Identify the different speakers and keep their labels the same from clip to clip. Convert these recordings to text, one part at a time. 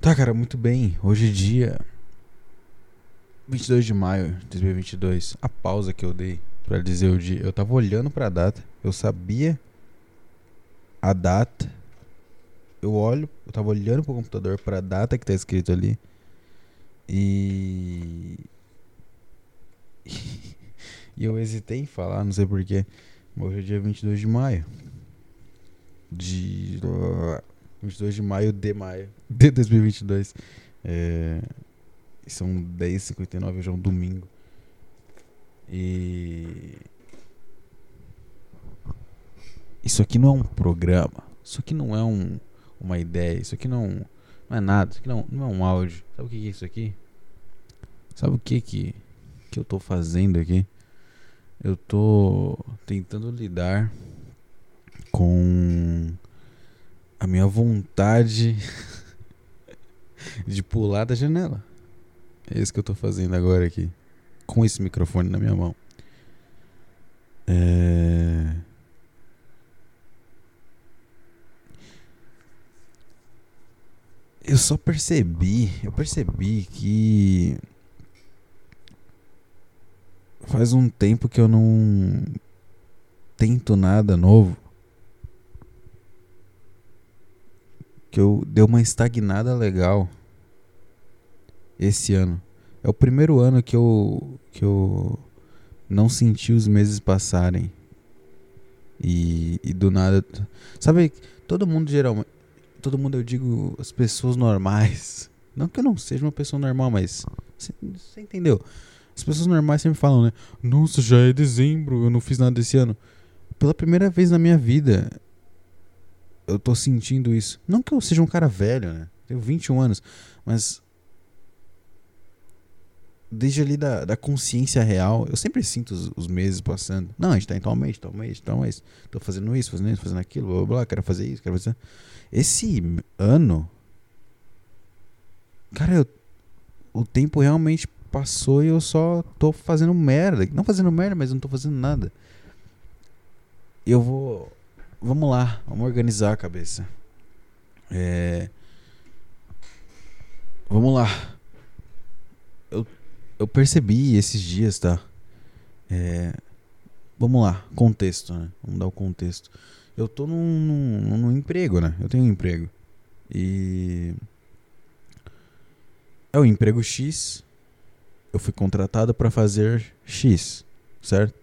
Speaker 1: Tá, cara, muito bem. Hoje é dia 22 de maio de 2022. A pausa que eu dei pra dizer o dia. Eu tava olhando pra data. Eu sabia a data. Eu olho, eu tava olhando pro computador pra data que tá escrito ali. E. e eu hesitei em falar, não sei porquê. Hoje é dia 22 de maio. De. 22 de maio de maio de 2022. É, são 10h59, hoje é um domingo. E. Isso aqui não é um programa. Isso aqui não é um, uma ideia. Isso aqui não, não é nada. Isso aqui não, não é um áudio. Sabe o que é isso aqui? Sabe o que que, que eu tô fazendo aqui? Eu tô tentando lidar com a minha vontade de pular da janela. É isso que eu tô fazendo agora aqui. Com esse microfone na minha mão. É... Eu só percebi, eu percebi que faz um tempo que eu não tento nada novo. Que eu dei uma estagnada legal esse ano. É o primeiro ano que eu que eu não senti os meses passarem. E, e do nada, sabe, todo mundo geralmente, todo mundo eu digo as pessoas normais. Não que eu não seja uma pessoa normal, mas você entendeu? As pessoas normais sempre falam, né? Nossa, já é dezembro, eu não fiz nada esse ano. Pela primeira vez na minha vida, eu tô sentindo isso. Não que eu seja um cara velho, né? Tenho 21 anos, mas desde ali da, da consciência real, eu sempre sinto os, os, meses passando. Não, a gente tá em tal mês, tal mês, tal mês. Tô fazendo isso, fazendo isso, fazendo aquilo, blá blá blá, quero fazer isso, quero fazer. Esse ano. Cara, eu, o tempo realmente passou e eu só tô fazendo merda. Não fazendo merda, mas não tô fazendo nada. Eu vou. Vamos lá, vamos organizar a cabeça. É. Vamos lá. Eu, eu percebi esses dias, tá? É, vamos lá, contexto, né? Vamos dar o contexto. Eu tô num, num, num emprego, né? Eu tenho um emprego. E. É o emprego X eu fui contratado para fazer X, certo?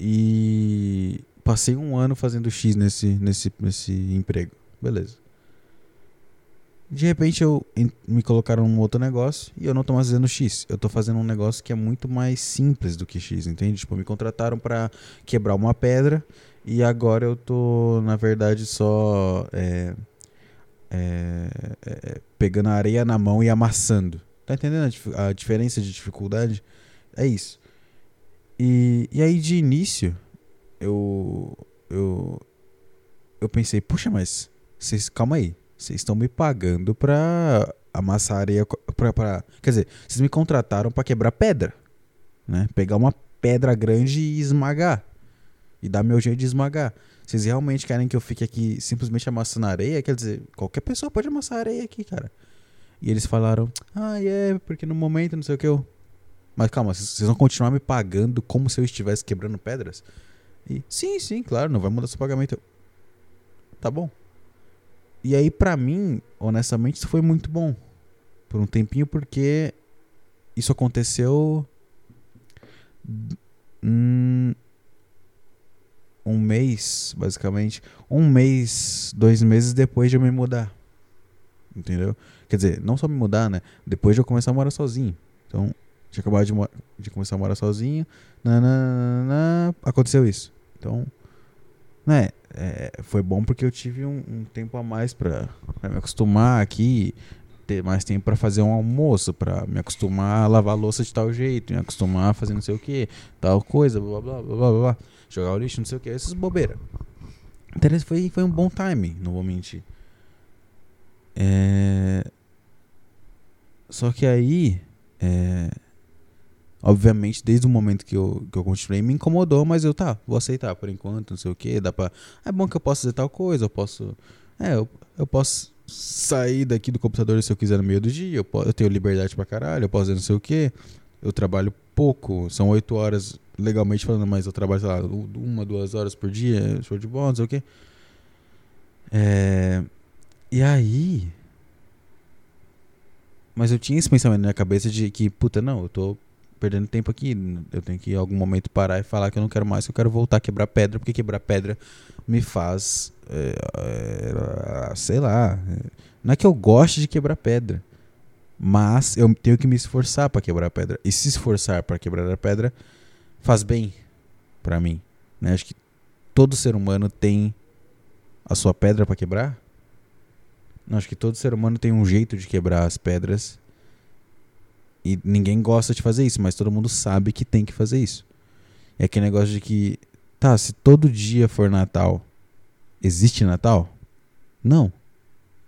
Speaker 1: E passei um ano fazendo X nesse, nesse, nesse emprego. Beleza. De repente eu me colocaram num outro negócio e eu não tô mais fazendo X. Eu tô fazendo um negócio que é muito mais simples do que X, entende? Tipo, me contrataram para quebrar uma pedra e agora eu tô, na verdade, só é, é, é, pegando a areia na mão e amassando. Tá entendendo a, a diferença de dificuldade? É isso. E, e aí de início eu eu eu pensei, puxa, mas vocês calma aí, vocês estão me pagando pra amassar areia pra, pra quer dizer, vocês me contrataram para quebrar pedra, né? Pegar uma pedra grande e esmagar e dar meu jeito de esmagar. Vocês realmente querem que eu fique aqui simplesmente amassando areia? Quer dizer, qualquer pessoa pode amassar areia aqui, cara. E eles falaram, ah, é, porque no momento não sei o que eu. Mas calma, vocês vão continuar me pagando como se eu estivesse quebrando pedras? E sim, sim, claro, não vai mudar seu pagamento. Tá bom. E aí, pra mim, honestamente, isso foi muito bom. Por um tempinho, porque isso aconteceu. Hum, um mês, basicamente. Um mês, dois meses depois de eu me mudar. Entendeu? Quer dizer, não só me mudar, né? Depois de eu começar a morar sozinho. Então, tinha acabado de, de começar a morar sozinho. Nananana, aconteceu isso. Então, né? É, foi bom porque eu tive um, um tempo a mais pra, me acostumar aqui. Ter mais tempo para fazer um almoço, para me acostumar a lavar a louça de tal jeito, me acostumar a fazer não sei o que, tal coisa, blá blá blá blá blá, jogar o lixo, não sei o que, essas bobeiras. Então, foi, foi um bom time, não vou mentir. É... Só que aí, é... obviamente, desde o momento que eu, que eu continuei, me incomodou, mas eu, tá, vou aceitar por enquanto, não sei o que, dá pra... É bom que eu posso fazer tal coisa, eu posso... É, eu, eu posso sair daqui do computador se eu quiser no meio do dia, eu, posso, eu tenho liberdade pra caralho, eu posso fazer não sei o que. Eu trabalho pouco, são oito horas legalmente falando, mas eu trabalho, sei lá, uma, duas horas por dia, show de bola, não sei o que. É, e aí. Mas eu tinha esse pensamento na minha cabeça de que, puta, não, eu tô perdendo tempo aqui. Eu tenho que em algum momento parar e falar que eu não quero mais, que eu quero voltar a quebrar pedra, porque quebrar pedra me faz. É, é, sei lá. Não é que eu goste de quebrar pedra. Mas eu tenho que me esforçar para quebrar pedra. E se esforçar para quebrar a pedra faz bem para mim. Né? Acho que todo ser humano tem a sua pedra para quebrar. Acho que todo ser humano tem um jeito de quebrar as pedras. E ninguém gosta de fazer isso, mas todo mundo sabe que tem que fazer isso. É aquele negócio de que, tá, se todo dia for Natal, existe Natal? Não.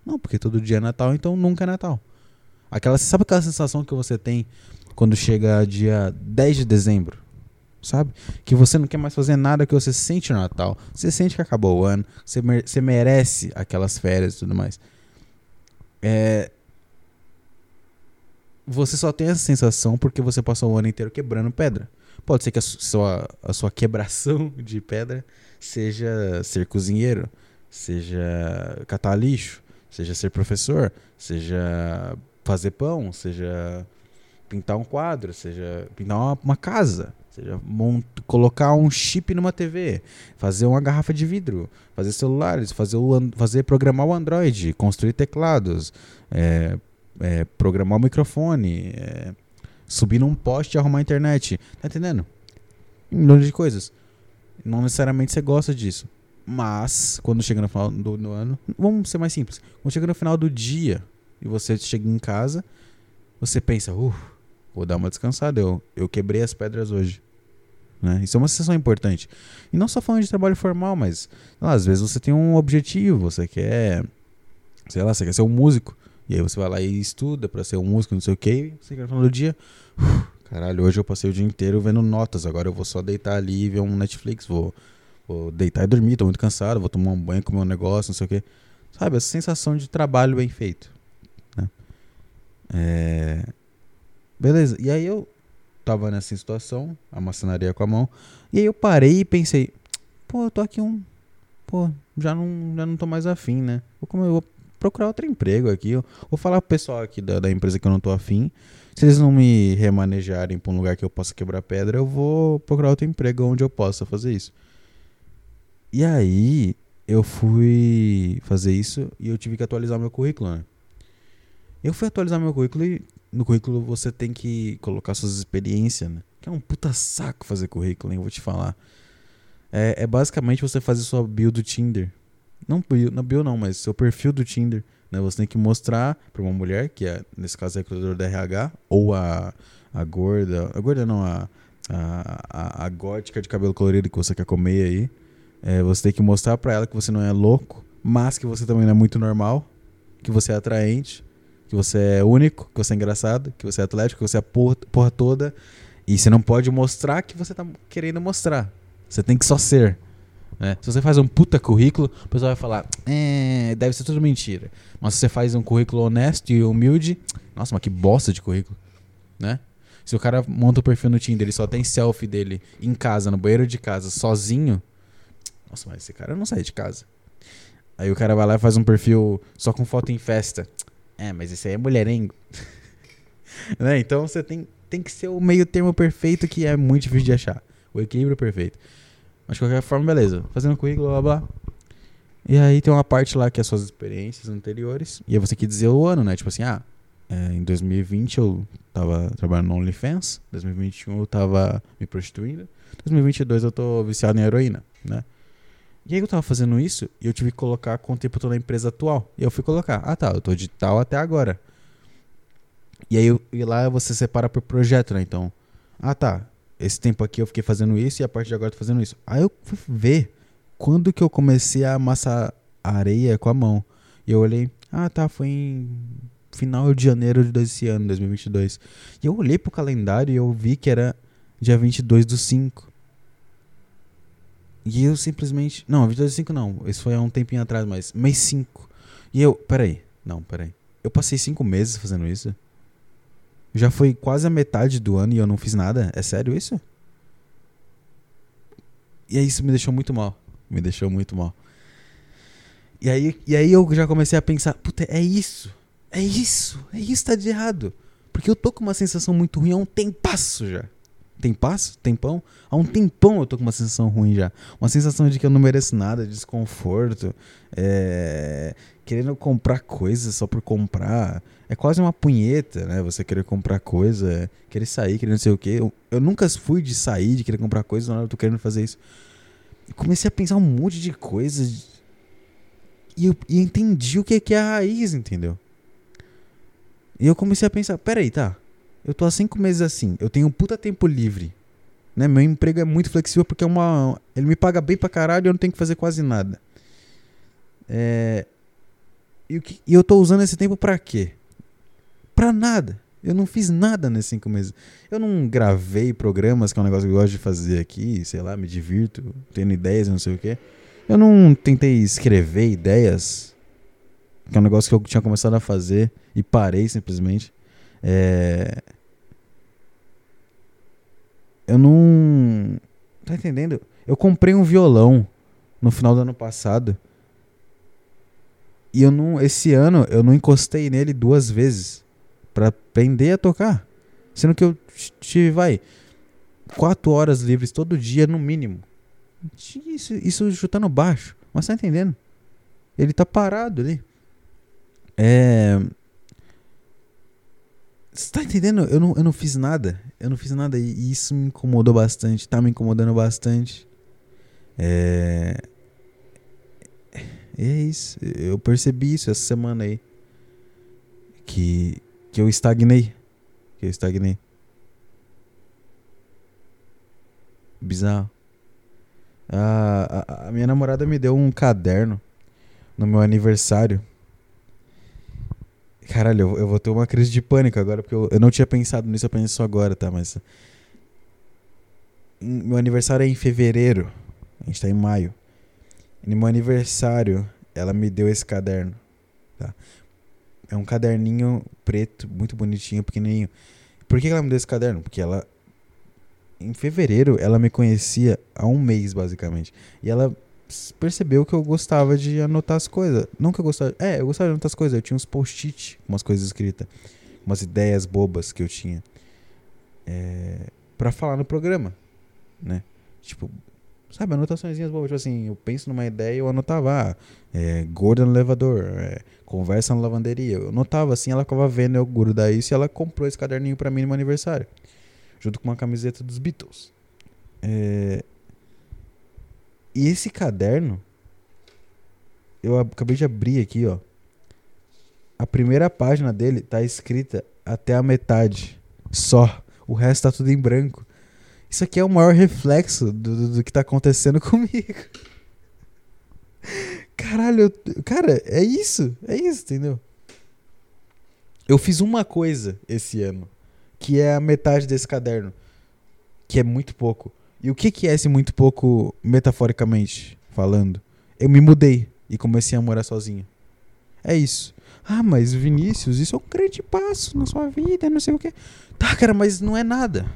Speaker 1: Não, porque todo dia é Natal, então nunca é Natal. Aquela, sabe aquela sensação que você tem quando chega dia 10 de dezembro? Sabe? Que você não quer mais fazer nada que você sente no Natal. Você sente que acabou o ano, você, você merece aquelas férias e tudo mais. É, você só tem essa sensação porque você passou o ano inteiro quebrando pedra. Pode ser que a sua, a sua quebração de pedra seja ser cozinheiro, seja catar lixo, seja ser professor, seja fazer pão, seja pintar um quadro, seja pintar uma, uma casa, seja colocar um chip numa TV, fazer uma garrafa de vidro, fazer celulares, fazer, o, fazer programar o Android, construir teclados, é, é, programar o microfone, é, subir num poste e arrumar a internet. Tá entendendo? Milhões de coisas. Não necessariamente você gosta disso. Mas, quando chega no final do, do ano, vamos ser mais simples. Quando chega no final do dia, e você chega em casa, você pensa, uh, vou dar uma descansada, eu, eu quebrei as pedras hoje. Né? Isso é uma sensação importante. E não só falando de trabalho formal, mas lá, às vezes você tem um objetivo, você quer, sei lá, você quer ser um músico. E aí você vai lá e estuda para ser um músico, não sei o que, você quer final do dia, caralho, hoje eu passei o dia inteiro vendo notas, agora eu vou só deitar ali e ver um Netflix, vou, vou deitar e dormir, tô muito cansado, vou tomar um banho, comer um negócio, não sei o que. Sabe, essa sensação de trabalho bem feito. É... Beleza, e aí eu tava nessa situação, a maçonaria com a mão, e aí eu parei e pensei, pô, eu tô aqui um. Pô, já não, já não tô mais afim, né? Vou, como eu vou procurar outro emprego aqui. Eu vou falar pro pessoal aqui da, da empresa que eu não tô afim. Se eles não me remanejarem pra um lugar que eu possa quebrar pedra, eu vou procurar outro emprego onde eu possa fazer isso. E aí eu fui fazer isso e eu tive que atualizar meu currículo, né? Eu fui atualizar meu currículo e no currículo você tem que colocar suas experiências, né? Que é um puta saco fazer currículo, hein? Eu vou te falar. É, é basicamente você fazer sua bio do Tinder. Não bio, não bio não, mas seu perfil do Tinder. Né? Você tem que mostrar pra uma mulher, que é, nesse caso é recrutador da RH, ou a, a gorda. A gorda não, a, a, a, a gótica de cabelo colorido que você quer comer aí. É, você tem que mostrar pra ela que você não é louco, mas que você também não é muito normal, que você é atraente que você é único, que você é engraçado, que você é atlético, que você é a porra, porra toda. E você não pode mostrar que você tá querendo mostrar. Você tem que só ser. Né? Se você faz um puta currículo, o pessoal vai falar, é, deve ser tudo mentira. Mas se você faz um currículo honesto e humilde, nossa, mas que bosta de currículo. Né? Se o cara monta o um perfil no Tinder e só tem selfie dele em casa, no banheiro de casa, sozinho, nossa, mas esse cara não sai de casa. Aí o cara vai lá e faz um perfil só com foto em festa. É, mas isso aí é mulherengo. né? Então você tem, tem que ser o meio termo perfeito que é muito difícil de achar. O equilíbrio perfeito. Mas de qualquer forma, beleza. Fazendo currículo, blá blá. E aí tem uma parte lá que é suas experiências anteriores. E aí você tem que dizer o ano, né? Tipo assim, ah, é, em 2020 eu tava trabalhando no OnlyFans. 2021 eu tava me prostituindo. 2022 eu tô viciado em heroína, né? E aí eu tava fazendo isso e eu tive que colocar quanto tempo eu tô na empresa atual. E eu fui colocar, ah tá, eu tô de tal até agora. E aí e lá você separa por projeto, né? Então, ah tá, esse tempo aqui eu fiquei fazendo isso e a partir de agora eu tô fazendo isso. Aí eu fui ver quando que eu comecei a amassar areia com a mão. E eu olhei, ah tá, foi em final de janeiro de desse ano, 2022. E eu olhei pro calendário e eu vi que era dia 22 do 5. E eu simplesmente. Não, 22 5 não. Isso foi há um tempinho atrás, mas mês 5. E eu, peraí. Não, peraí. Eu passei cinco meses fazendo isso? Já foi quase a metade do ano e eu não fiz nada? É sério isso? E aí isso me deixou muito mal. Me deixou muito mal. E aí, e aí eu já comecei a pensar, puta, é isso. É isso. É isso que tá de errado. Porque eu tô com uma sensação muito ruim há um tempasso já. Tempasso? Tempão? Há um tempão eu tô com uma sensação ruim já. Uma sensação de que eu não mereço nada, desconforto. É... Querendo comprar coisas só por comprar. É quase uma punheta, né? Você querer comprar coisa, querer sair, querer não sei o quê. Eu, eu nunca fui de sair, de querer comprar coisa, na hora eu tô querendo fazer isso. E comecei a pensar um monte de coisas. E eu e entendi o que é a raiz, entendeu? E eu comecei a pensar, peraí, tá. Eu tô há cinco meses assim, eu tenho um puta tempo livre. Né? Meu emprego é muito flexível porque é uma. Ele me paga bem pra caralho e eu não tenho que fazer quase nada. É... E, que... e eu tô usando esse tempo pra quê? Pra nada. Eu não fiz nada nesses cinco meses. Eu não gravei programas, que é um negócio que eu gosto de fazer aqui, sei lá, me divirto, tendo ideias não sei o quê. Eu não tentei escrever ideias, que é um negócio que eu tinha começado a fazer e parei simplesmente. É... Eu não. Tá entendendo? Eu comprei um violão no final do ano passado. E eu não. Esse ano eu não encostei nele duas vezes para aprender a tocar. Sendo que eu tive, vai, quatro horas livres todo dia no mínimo. Isso, isso chutando baixo. Mas tá entendendo? Ele tá parado ali. É. Você tá entendendo? Eu não, eu não fiz nada. Eu não fiz nada e isso me incomodou bastante. Tá me incomodando bastante. É. É isso. Eu percebi isso essa semana aí. Que, que eu estagnei. Que eu estagnei. Bizarro. A, a, a minha namorada me deu um caderno no meu aniversário. Caralho, eu, eu, vou ter uma crise de pânico agora, porque eu, eu não tinha pensado nisso, eu penso agora, tá? Mas. Meu aniversário é em fevereiro. A gente tá em maio. E no meu aniversário, ela me deu esse caderno. Tá? É um caderninho preto, muito bonitinho, pequenininho. Por que ela me deu esse caderno? Porque ela. Em fevereiro, ela me conhecia há um mês, basicamente. E ela percebeu que eu gostava de anotar as coisas. Não que eu gostava. É, eu gostava de anotar as coisas. Eu tinha uns post-it, umas coisas escritas. Umas ideias bobas que eu tinha. É, para falar no programa. Né? Tipo, sabe, anotaçõezinhas bobas. Tipo assim, eu penso numa ideia e eu anotava. Ah, é, gorda no elevador. É, conversa na lavanderia. Eu anotava assim, ela ficava vendo eu grudar isso e ela comprou esse caderninho pra mim no meu aniversário. Junto com uma camiseta dos Beatles. É, e esse caderno, eu acabei de abrir aqui, ó. A primeira página dele tá escrita até a metade. Só. O resto tá tudo em branco. Isso aqui é o maior reflexo do, do, do que tá acontecendo comigo. Caralho, eu, cara, é isso. É isso, entendeu? Eu fiz uma coisa esse ano, que é a metade desse caderno, que é muito pouco. E o que, que é esse muito pouco, metaforicamente falando? Eu me mudei e comecei a morar sozinho. É isso. Ah, mas Vinícius, isso é um grande passo na sua vida, não sei o quê. Tá, cara, mas não é nada.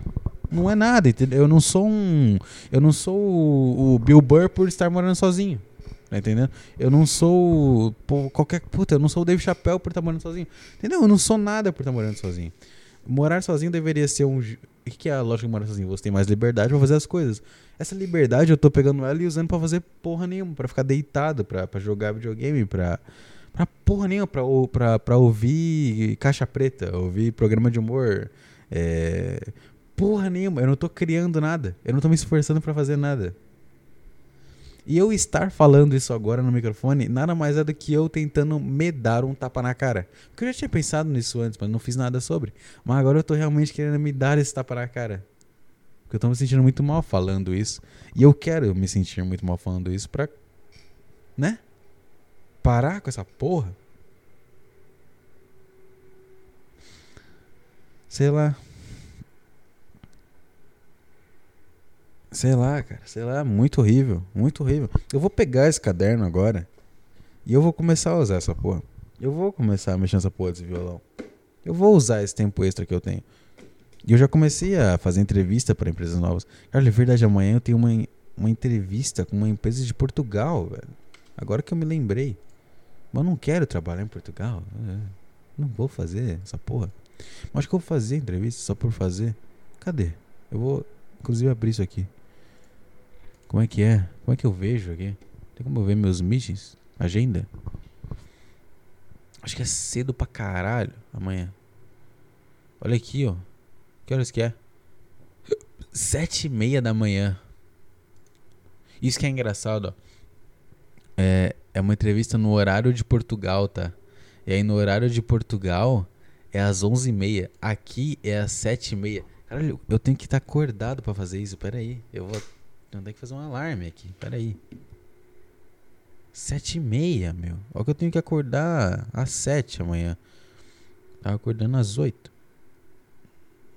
Speaker 1: Não é nada, entendeu? Eu não sou um. Eu não sou o, Bill Burr por estar morando sozinho. Tá entendendo? Eu não sou pô, qualquer. Puta, eu não sou o Dave Chappelle por estar morando sozinho. Entendeu? Eu não sou nada por estar morando sozinho. Morar sozinho deveria ser um. O que é a lógica morar sozinho? Você tem mais liberdade pra fazer as coisas. Essa liberdade eu tô pegando ela e usando pra fazer porra nenhuma, pra ficar deitado, pra jogar videogame, pra. Pra porra nenhuma, pra, pra, pra ouvir caixa preta, ouvir programa de humor. É, porra nenhuma, eu não tô criando nada. Eu não tô me esforçando para fazer nada. E eu estar falando isso agora no microfone nada mais é do que eu tentando me dar um tapa na cara. Porque eu já tinha pensado nisso antes, mas não fiz nada sobre. Mas agora eu tô realmente querendo me dar esse tapa na cara. Porque eu tô me sentindo muito mal falando isso. E eu quero me sentir muito mal falando isso pra. Né? Parar com essa porra. Sei lá. Sei lá, cara. Sei lá, muito horrível. Muito horrível. Eu vou pegar esse caderno agora e eu vou começar a usar essa porra. Eu vou começar a mexer nessa porra desse violão. Eu vou usar esse tempo extra que eu tenho. E eu já comecei a fazer entrevista para empresas novas. Cara, é verdade, amanhã eu tenho uma, uma entrevista com uma empresa de Portugal, velho. Agora que eu me lembrei. Mas eu não quero trabalhar em Portugal. É, não vou fazer essa porra. Mas acho que eu vou fazer entrevista só por fazer. Cadê? Eu vou, inclusive, abrir isso aqui. Como é que é? Como é que eu vejo aqui? Tem como eu ver meus meetings? Agenda? Acho que é cedo pra caralho amanhã. Olha aqui, ó. Que horas que é? Sete e meia da manhã. Isso que é engraçado, ó. É, é uma entrevista no horário de Portugal, tá? E aí no horário de Portugal é às onze e meia. Aqui é às sete e meia. Caralho, eu tenho que estar tá acordado para fazer isso. Pera aí. Eu vou... Eu tenho que fazer um alarme aqui. Pera aí. Sete e meia, meu. Olha que eu tenho que acordar às sete amanhã. Tava acordando às oito.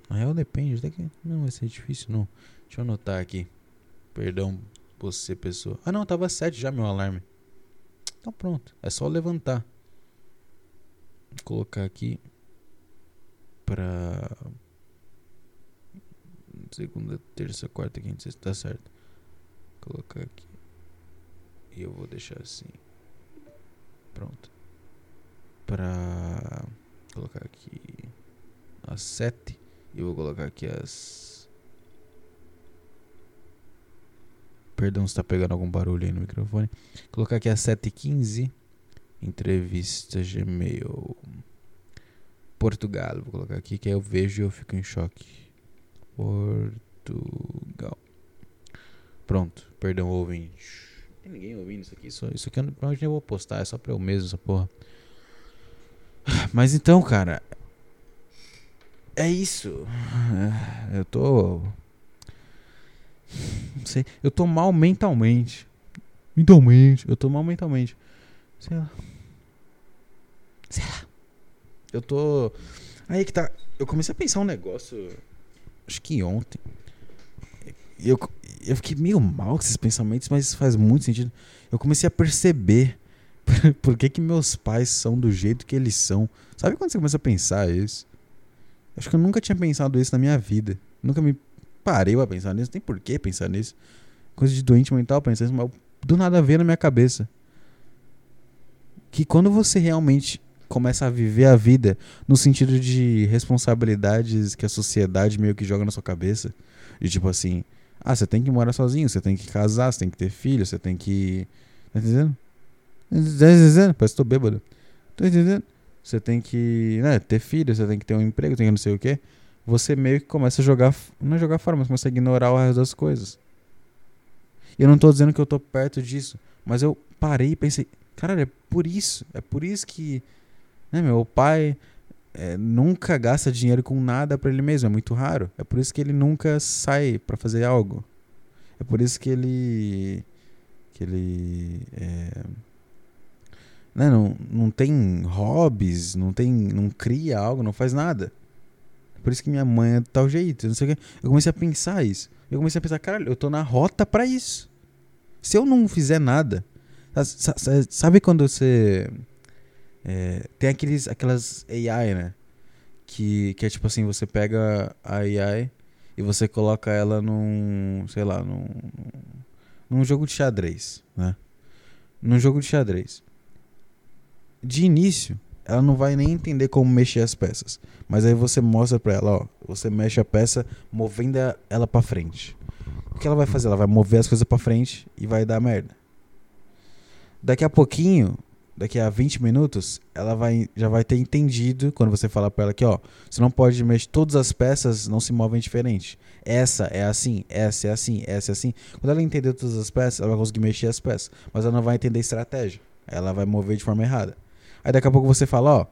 Speaker 1: Na real depende, até que não vai ser difícil não. Deixa eu anotar aqui. Perdão você, pessoa. Ah não, tava às sete já meu alarme. Então pronto, é só levantar. Vou colocar aqui pra segunda, terça, quarta, quinta, sexta, tá certo. E eu vou deixar assim. Pronto. Pra colocar aqui às 7 e eu vou colocar aqui as Perdão se tá pegando algum barulho aí no microfone. Vou colocar aqui às 7h15. Entrevista Gmail. Portugal. Vou colocar aqui que aí eu vejo e eu fico em choque. Portugal. Pronto. Perdão, ouvinte. Tem ninguém ouvindo isso aqui. Isso, isso aqui eu não, eu vou postar, é só pra eu mesmo essa porra. Mas então, cara. É isso. Eu tô. Não sei. Eu tô mal mentalmente. Mentalmente. Eu tô mal mentalmente. Sei lá. Sei lá. Eu tô. Aí que tá. Eu comecei a pensar um negócio. Acho que ontem. Eu, eu fiquei meio mal com esses pensamentos, mas isso faz muito sentido. Eu comecei a perceber por que, que meus pais são do jeito que eles são. Sabe quando você começa a pensar isso? Acho que eu nunca tinha pensado isso na minha vida. Nunca me parei a pensar nisso. Não tem por que pensar nisso. Coisa de doente mental pensar isso, mas do nada veio na minha cabeça. Que quando você realmente começa a viver a vida no sentido de responsabilidades que a sociedade meio que joga na sua cabeça, de tipo assim, ah, você tem que morar sozinho, você tem que casar, você tem que ter filho, você tem que. Tá entendendo? Tá entendendo? Parece que tô bêbado. Tá entendendo? Você tem que né, ter filho, você tem que ter um emprego, tem que não sei o quê. Você meio que começa a jogar. Não é jogar fora, mas começa a ignorar o resto das coisas. E eu não tô dizendo que eu tô perto disso, mas eu parei e pensei, cara, é por isso. É por isso que. Né, meu pai é, nunca gasta dinheiro com nada para ele mesmo, é muito raro. É por isso que ele nunca sai para fazer algo. É por isso que ele que ele é, né, não, não tem hobbies, não tem não cria algo, não faz nada. É por isso que minha mãe é de tal jeito, não sei o. Eu comecei a pensar isso. Eu comecei a pensar, caralho, eu tô na rota para isso. Se eu não fizer nada, sabe quando você é, tem aqueles, aquelas AI, né? Que, que é tipo assim, você pega a AI e você coloca ela num, sei lá, num, num jogo de xadrez, né? Num jogo de xadrez. De início, ela não vai nem entender como mexer as peças. Mas aí você mostra pra ela, ó, você mexe a peça movendo ela para frente. O que ela vai fazer? Ela vai mover as coisas para frente e vai dar merda. Daqui a pouquinho, daqui a 20 minutos, ela vai, já vai ter entendido quando você falar para ela que, ó, você não pode mexer todas as peças, não se movem diferente. Essa é assim, essa é assim, essa é assim. Quando ela entender todas as peças, ela vai conseguir mexer as peças, mas ela não vai entender estratégia. Ela vai mover de forma errada. Aí daqui a pouco você fala, ó,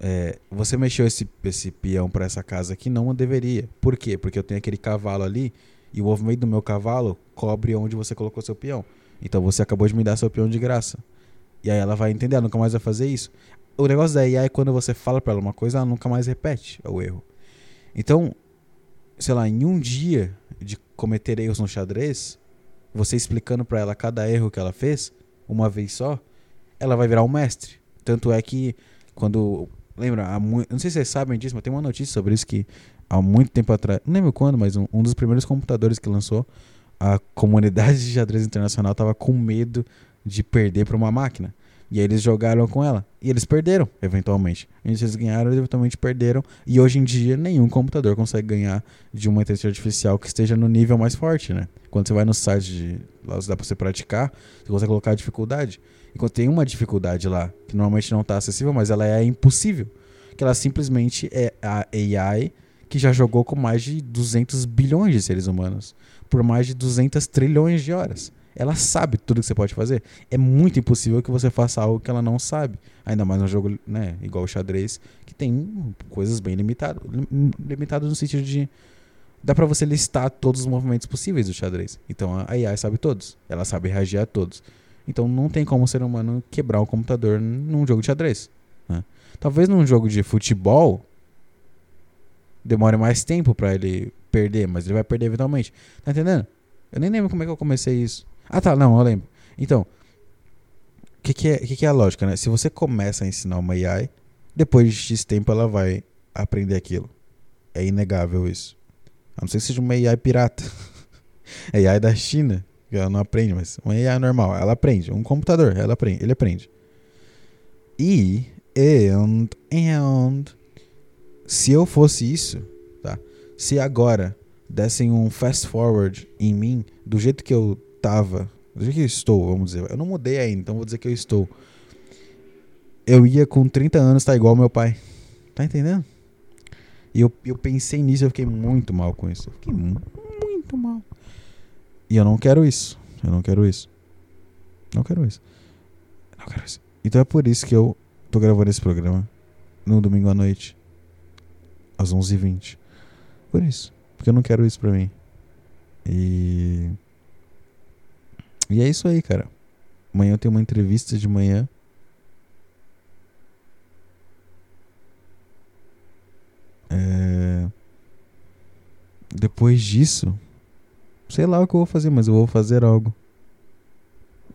Speaker 1: é, você mexeu esse, esse peão para essa casa aqui, não deveria. Por quê? Porque eu tenho aquele cavalo ali e o movimento do meu cavalo cobre onde você colocou seu peão. Então você acabou de me dar seu peão de graça. E aí ela vai entender, ela nunca mais vai fazer isso. O negócio da AI é quando você fala para ela uma coisa, ela nunca mais repete o erro. Então, sei lá, em um dia de cometer erros no xadrez, você explicando para ela cada erro que ela fez, uma vez só, ela vai virar um mestre. Tanto é que quando. Lembra, não sei se vocês sabem disso, mas tem uma notícia sobre isso que há muito tempo atrás. Não lembro quando, mas um, um dos primeiros computadores que lançou, a comunidade de xadrez internacional tava com medo de perder para uma máquina. E aí eles jogaram com ela. E eles perderam, eventualmente. Eles ganharam, eventualmente perderam. E hoje em dia, nenhum computador consegue ganhar de uma inteligência artificial que esteja no nível mais forte, né? Quando você vai no site de. Lá dá pra você praticar, você consegue colocar a dificuldade. E quando tem uma dificuldade lá, que normalmente não está acessível, mas ela é impossível. Que ela simplesmente é a AI que já jogou com mais de 200 bilhões de seres humanos. Por mais de 200 trilhões de horas. Ela sabe tudo que você pode fazer. É muito impossível que você faça algo que ela não sabe. Ainda mais num jogo, né, igual o xadrez, que tem coisas bem limitadas. Lim- Limitadas no sentido de. Dá pra você listar todos os movimentos possíveis do xadrez. Então a AI sabe todos. Ela sabe reagir a todos. Então não tem como o ser humano quebrar o computador num jogo de xadrez. né? Talvez num jogo de futebol demore mais tempo pra ele perder, mas ele vai perder eventualmente. Tá entendendo? Eu nem lembro como é que eu comecei isso. Ah, tá, não, eu lembro. Então, o que, que, é, que, que é a lógica, né? Se você começa a ensinar uma AI, depois de X tempo ela vai aprender aquilo. É inegável isso. A não ser que seja uma AI pirata. AI da China, que ela não aprende, mas uma AI normal, ela aprende. Um computador, ela aprende, ele aprende. E, and, and, se eu fosse isso, tá? Se agora dessem um fast forward em mim, do jeito que eu tava, do jeito que eu estou, vamos dizer. Eu não mudei ainda, então vou dizer que eu estou. Eu ia com 30 anos estar igual ao meu pai. Tá entendendo? E eu, eu pensei nisso, eu fiquei muito mal com isso. Eu fiquei mu- muito mal. E eu não quero isso. Eu não quero isso. Não quero isso. Não quero isso. Então é por isso que eu tô gravando esse programa no domingo à noite, às 11h20. Por isso. Porque eu não quero isso pra mim. E. E é isso aí, cara. Amanhã eu tenho uma entrevista de manhã. É... Depois disso, sei lá o que eu vou fazer, mas eu vou fazer algo.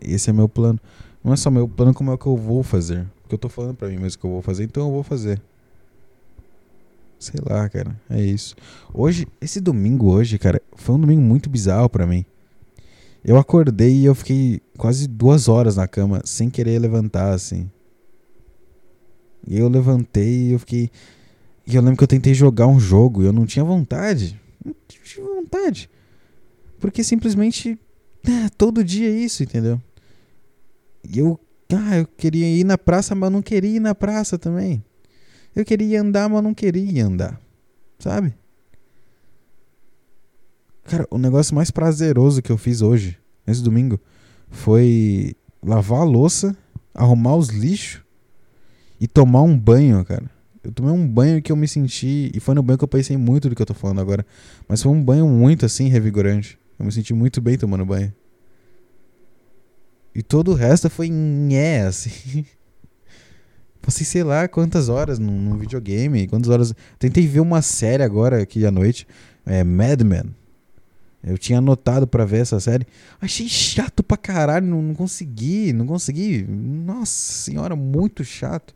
Speaker 1: Esse é meu plano. Não é só meu plano, como é o que eu vou fazer. Porque eu tô falando pra mim mesmo que eu vou fazer, então eu vou fazer. Sei lá, cara. É isso. Hoje, esse domingo hoje, cara, foi um domingo muito bizarro pra mim. Eu acordei e eu fiquei quase duas horas na cama sem querer levantar, assim. E eu levantei e eu fiquei. E eu lembro que eu tentei jogar um jogo e eu não tinha vontade. Não tinha vontade. Porque simplesmente. é, todo dia é isso, entendeu? E eu. Ah, eu queria ir na praça, mas não queria ir na praça também. Eu queria andar, mas não queria andar. Sabe? Cara, o negócio mais prazeroso que eu fiz hoje, nesse domingo, foi lavar a louça, arrumar os lixos e tomar um banho, cara. Eu tomei um banho que eu me senti. E foi no banho que eu pensei muito do que eu tô falando agora. Mas foi um banho muito assim, revigorante. Eu me senti muito bem tomando banho. E todo o resto foi nhé, assim. Passei sei lá quantas horas num, videogame, quantas horas. Tentei ver uma série agora aqui à noite, é Mad Men. Eu tinha anotado pra ver essa série. Achei chato pra caralho, não, não consegui, não consegui. Nossa senhora, muito chato.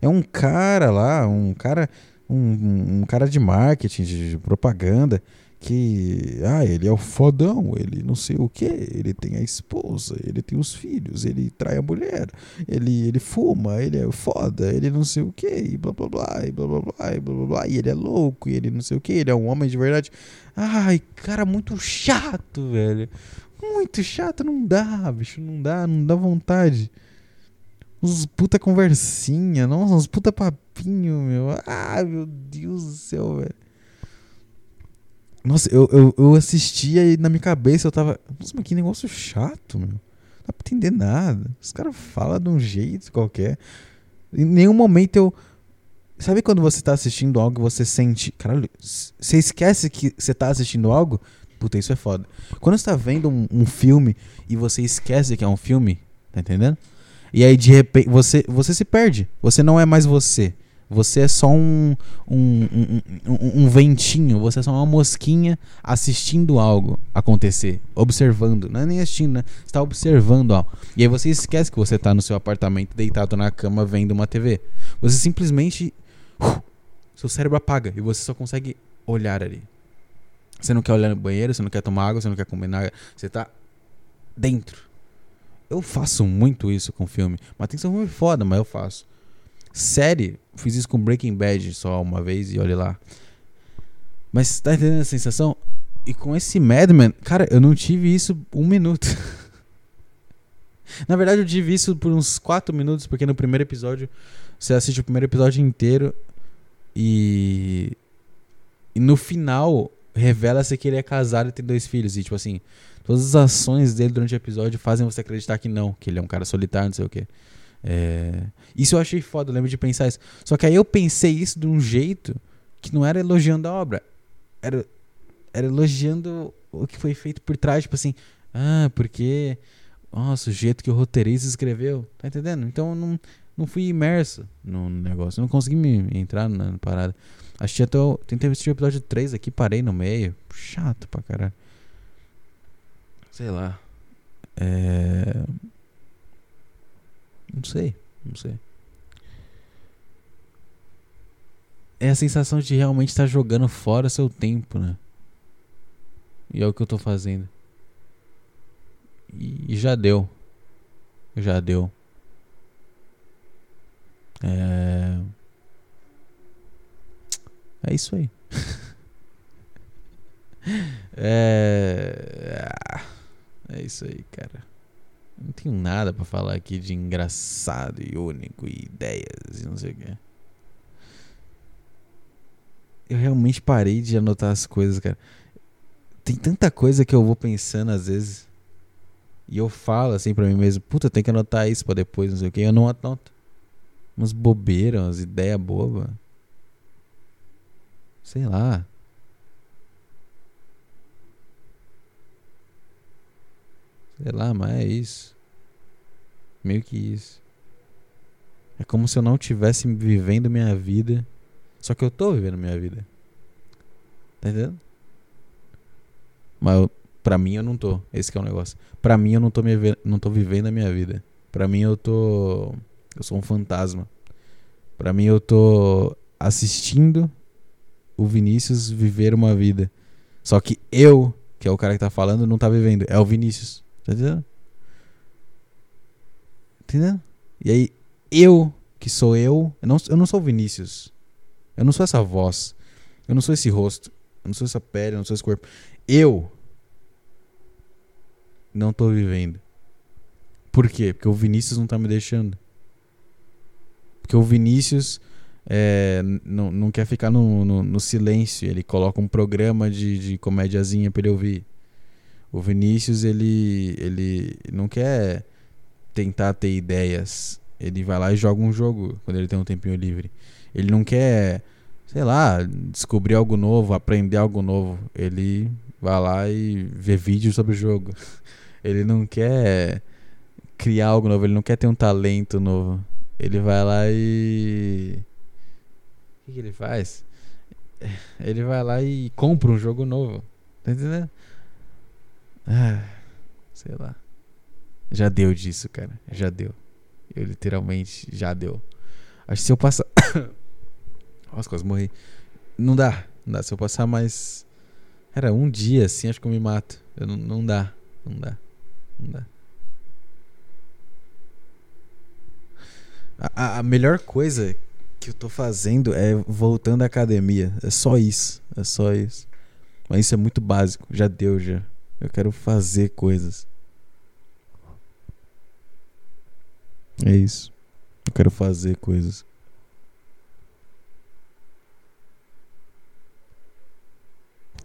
Speaker 1: É um cara lá, um cara, um- um cara de marketing, de, de propaganda, que, ah, ele é o fodão, ele não sei o que, ele tem a esposa, ele tem os filhos, ele trai a mulher, ele, ele fuma, ele é foda, ele não sei o que, e blá blá blá, e blá blá blá, e blá blá blá, e ele é louco, e ele não sei o que, ele é um homem de verdade. Ai, cara, muito chato, velho. Muito chato, não dá, bicho, não dá, não dá vontade. Uns puta conversinha, nossa, uns puta papinho, meu. Ah, meu Deus do céu, velho. Nossa, eu, eu, eu assistia e na minha cabeça eu tava. Nossa, mas que negócio chato, meu. Não dá pra entender nada. Os caras falam de um jeito qualquer. Em nenhum momento eu. Sabe quando você tá assistindo algo e você sente. Caralho, você esquece que você tá assistindo algo? Puta, isso é foda. Quando você tá vendo um, um filme e você esquece que é um filme, tá entendendo? E aí de repente você, você se perde. Você não é mais você. Você é só um, um, um, um, ventinho, você é só uma mosquinha assistindo algo acontecer, observando. Não é nem assistindo, né? Você tá observando algo. E aí você esquece que você tá no seu apartamento deitado na cama vendo uma TV. Você simplesmente. Uh, seu cérebro apaga e você só consegue olhar ali. Você não quer olhar no banheiro, você não quer tomar água, você não quer comer nada. Você tá dentro. Eu faço muito isso com filme. Mas tem que ser um filme foda, mas eu faço. Série, fiz isso com Breaking Bad só uma vez e olha lá. Mas tá entendendo a sensação? E com esse Madman, cara, eu não tive isso um minuto. Na verdade, eu tive isso por uns 4 minutos, porque no primeiro episódio, você assiste o primeiro episódio inteiro e. E no final, revela-se que ele é casado e tem dois filhos. E, tipo assim, todas as ações dele durante o episódio fazem você acreditar que não, que ele é um cara solitário, não sei o quê. É... Isso eu achei foda, eu lembro de pensar isso. Só que aí eu pensei isso de um jeito que não era elogiando a obra, era, era elogiando o que foi feito por trás, tipo assim, ah, porque. Nossa, o jeito que o roteirista escreveu, tá entendendo? Então eu não, não fui imerso no negócio, não consegui me entrar na parada. Assisti até o. Tentei assistir o episódio 3 aqui, parei no meio. Chato pra caralho. Sei lá. É. Não sei, não sei. É a sensação de realmente estar jogando fora seu tempo, né? E é o que eu tô fazendo. E, e já deu. Já deu. É. É isso aí. é. É isso aí, cara. Não tenho nada para falar aqui de engraçado e único e ideias e não sei o que. Eu realmente parei de anotar as coisas, cara. Tem tanta coisa que eu vou pensando às vezes. E eu falo assim pra mim mesmo, puta, tem que anotar isso pra depois, não sei o que. Eu não anoto. Umas bobeiras, umas ideias bobas. Sei lá. Sei lá, mas é isso. Meio que isso. É como se eu não tivesse vivendo minha vida. Só que eu tô vivendo minha vida. Tá entendendo? Mas eu, pra mim eu não tô. Esse é o negócio. Pra mim eu não tô, me, não tô vivendo a minha vida. Pra mim eu tô. Eu sou um fantasma. Pra mim eu tô assistindo o Vinícius viver uma vida. Só que eu, que é o cara que tá falando, não tá vivendo. É o Vinícius. Tá entendendo? Entendendo? E aí, eu, que sou eu, eu não, eu não sou o Vinícius. Eu não sou essa voz. Eu não sou esse rosto. Eu não sou essa pele, eu não sou esse corpo. Eu não tô vivendo. Por quê? Porque o Vinícius não tá me deixando. Porque o Vinícius é, não, não quer ficar no, no, no, silêncio. Ele coloca um programa de, de comédiazinha pra ele ouvir. O Vinícius, ele, ele não quer tentar ter ideias. Ele vai lá e joga um jogo quando ele tem um tempinho livre. Ele não quer, sei lá, descobrir algo novo, aprender algo novo. Ele vai lá e vê vídeos sobre o jogo. Ele não quer criar algo novo, ele não quer ter um talento novo. Ele vai lá e. O que, que ele faz? Ele vai lá e compra um jogo novo. Tá entendendo? Ah, sei lá. Já deu disso, cara. Já deu. Eu literalmente já deu. Acho que se eu passar. Nossa, quase morri. Não dá. Não dá. Se eu passar mais. Era um dia assim, acho que eu me mato. Eu não, não dá. Não dá. Não dá. A, a melhor coisa que eu tô fazendo é voltando à academia. É só isso. É só isso. Mas isso é muito básico. Já deu, já. Eu quero fazer coisas. É isso. Eu quero fazer coisas.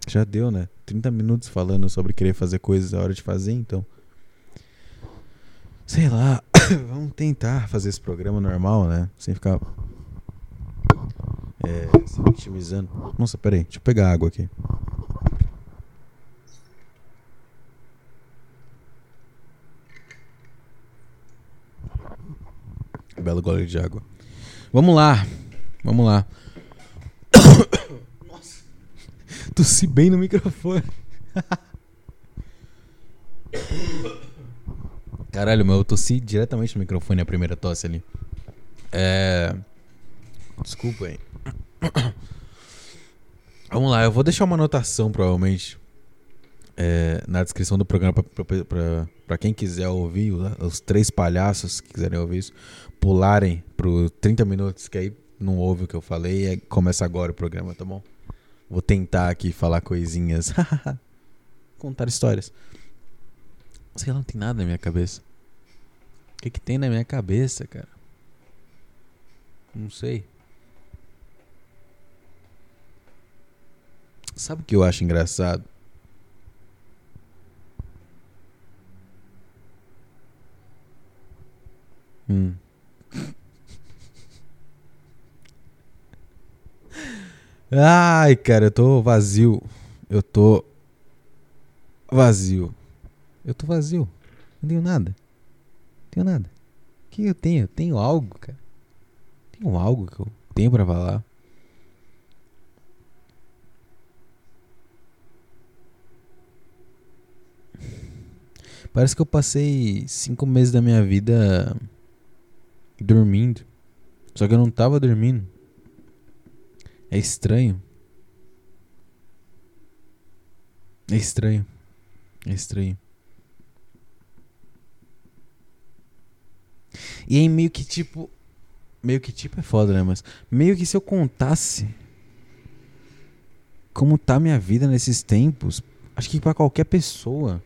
Speaker 1: Já deu, né? 30 minutos falando sobre querer fazer coisas, é hora de fazer, então. Sei lá, vamos tentar fazer esse programa normal, né? Sem ficar. É, se vitimizando. Nossa, peraí, deixa eu pegar água aqui. Belo gole de água. Vamos lá. Vamos lá. Nossa. Tossi bem no microfone. Caralho, meu, eu tossi diretamente no microfone a primeira tosse ali. É. Desculpa aí. Vamos lá, eu vou deixar uma anotação provavelmente é, na descrição do programa para quem quiser ouvir, os três palhaços que quiserem ouvir isso, pularem pro 30 minutos, que aí não ouve o que eu falei e começa agora o programa, tá bom? Vou tentar aqui falar coisinhas. Contar histórias. Sei lá, não tem nada na minha cabeça. O que, que tem na minha cabeça, cara? Não sei. Sabe o que eu acho engraçado? Hum. Ai, cara, eu tô vazio. Eu tô vazio. Eu tô vazio. Não tenho nada. Não tenho nada. O que eu tenho? Eu tenho algo, cara. Tenho algo que eu tenho pra falar. Parece que eu passei cinco meses da minha vida dormindo. Só que eu não tava dormindo. É estranho. É estranho. É estranho. E aí meio que tipo. Meio que tipo é foda, né? Mas meio que se eu contasse como tá minha vida nesses tempos, acho que para qualquer pessoa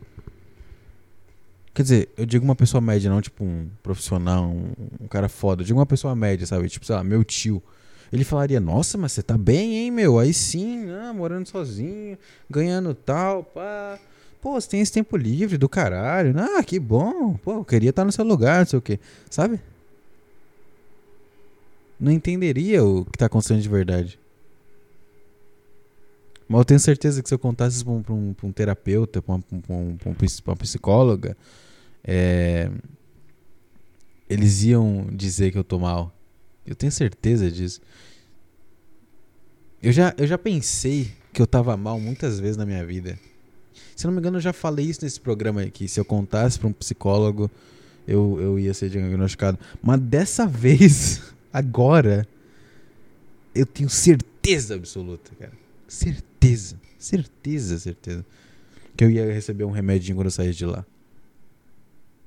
Speaker 1: Quer dizer, eu digo uma pessoa média, não tipo um profissional, um, um, cara foda. Eu digo uma pessoa média, sabe? Tipo, sei lá, meu tio. Ele falaria, nossa, mas você tá bem, hein, meu? Aí sim, ah, morando sozinho, ganhando tal, pá. Pô, você tem esse tempo livre do caralho. Ah, que bom. Pô, eu queria estar no seu lugar, não sei o quê. Sabe? Não entenderia o que tá acontecendo de verdade. Mas eu tenho certeza que se eu contasse isso pra um, pra um, pra um terapeuta, pra uma, pra, um, uma psicóloga, é, eles iam dizer que eu tô mal. Eu tenho certeza disso. Eu já, eu já pensei que eu tava mal muitas vezes na minha vida. Se não me engano, eu já falei isso nesse programa aqui. Se eu contasse pra um psicólogo, eu, eu ia ser diagnosticado. Mas dessa vez, agora, eu tenho certeza absoluta, cara. Certeza certeza, certeza, que eu ia receber um remedinho quando eu saísse de lá.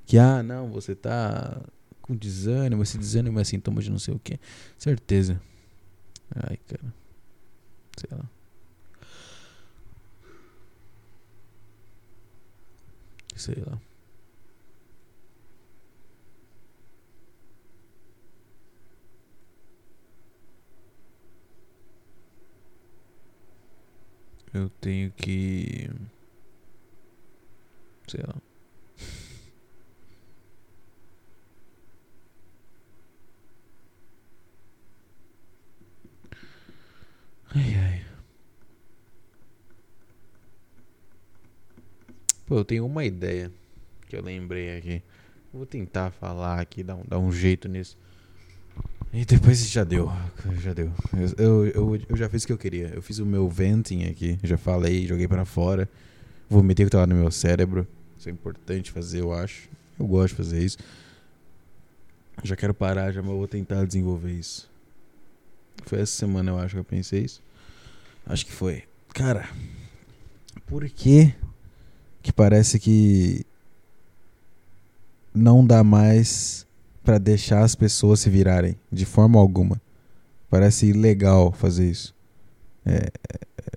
Speaker 1: Que, ah, não, você tá com desânimo, esse desânimo é sintoma de não sei o que. Certeza. Ai, cara. Sei lá. Sei lá. Eu tenho que. Sei lá. Ai ai. Pô, eu tenho uma ideia que eu lembrei aqui. Vou tentar falar aqui, dar um, dar um jeito nisso. E depois já deu, já deu. Eu, eu, eu já fiz o que eu queria. Eu fiz o meu venting aqui, já falei, joguei para fora. Vomitei o que tava no meu cérebro. Isso é importante fazer, eu acho. Eu gosto de fazer isso. Já quero parar, já vou tentar desenvolver isso. Foi essa semana, eu acho que eu pensei isso. Acho que foi. Cara, por que que parece que não dá mais para deixar as pessoas se virarem de forma alguma. Parece ilegal fazer isso. É,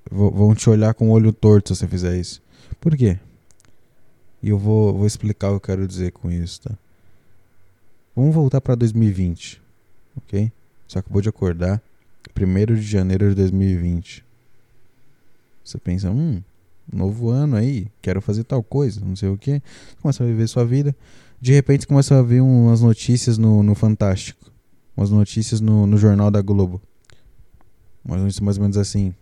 Speaker 1: vão te olhar com o olho torto se você fizer isso. Por quê? E eu vou, vou explicar o que eu quero dizer com isso, tá? Vamos voltar para 2020, ok? Você acabou de acordar, 1 de janeiro de 2020. Você pensa, hum, novo ano aí, quero fazer tal coisa, não sei o que. Começa a viver sua vida de repente começa a ver umas notícias no, no Fantástico. Umas notícias no, no Jornal da Globo. Umas notícias mais ou menos assim.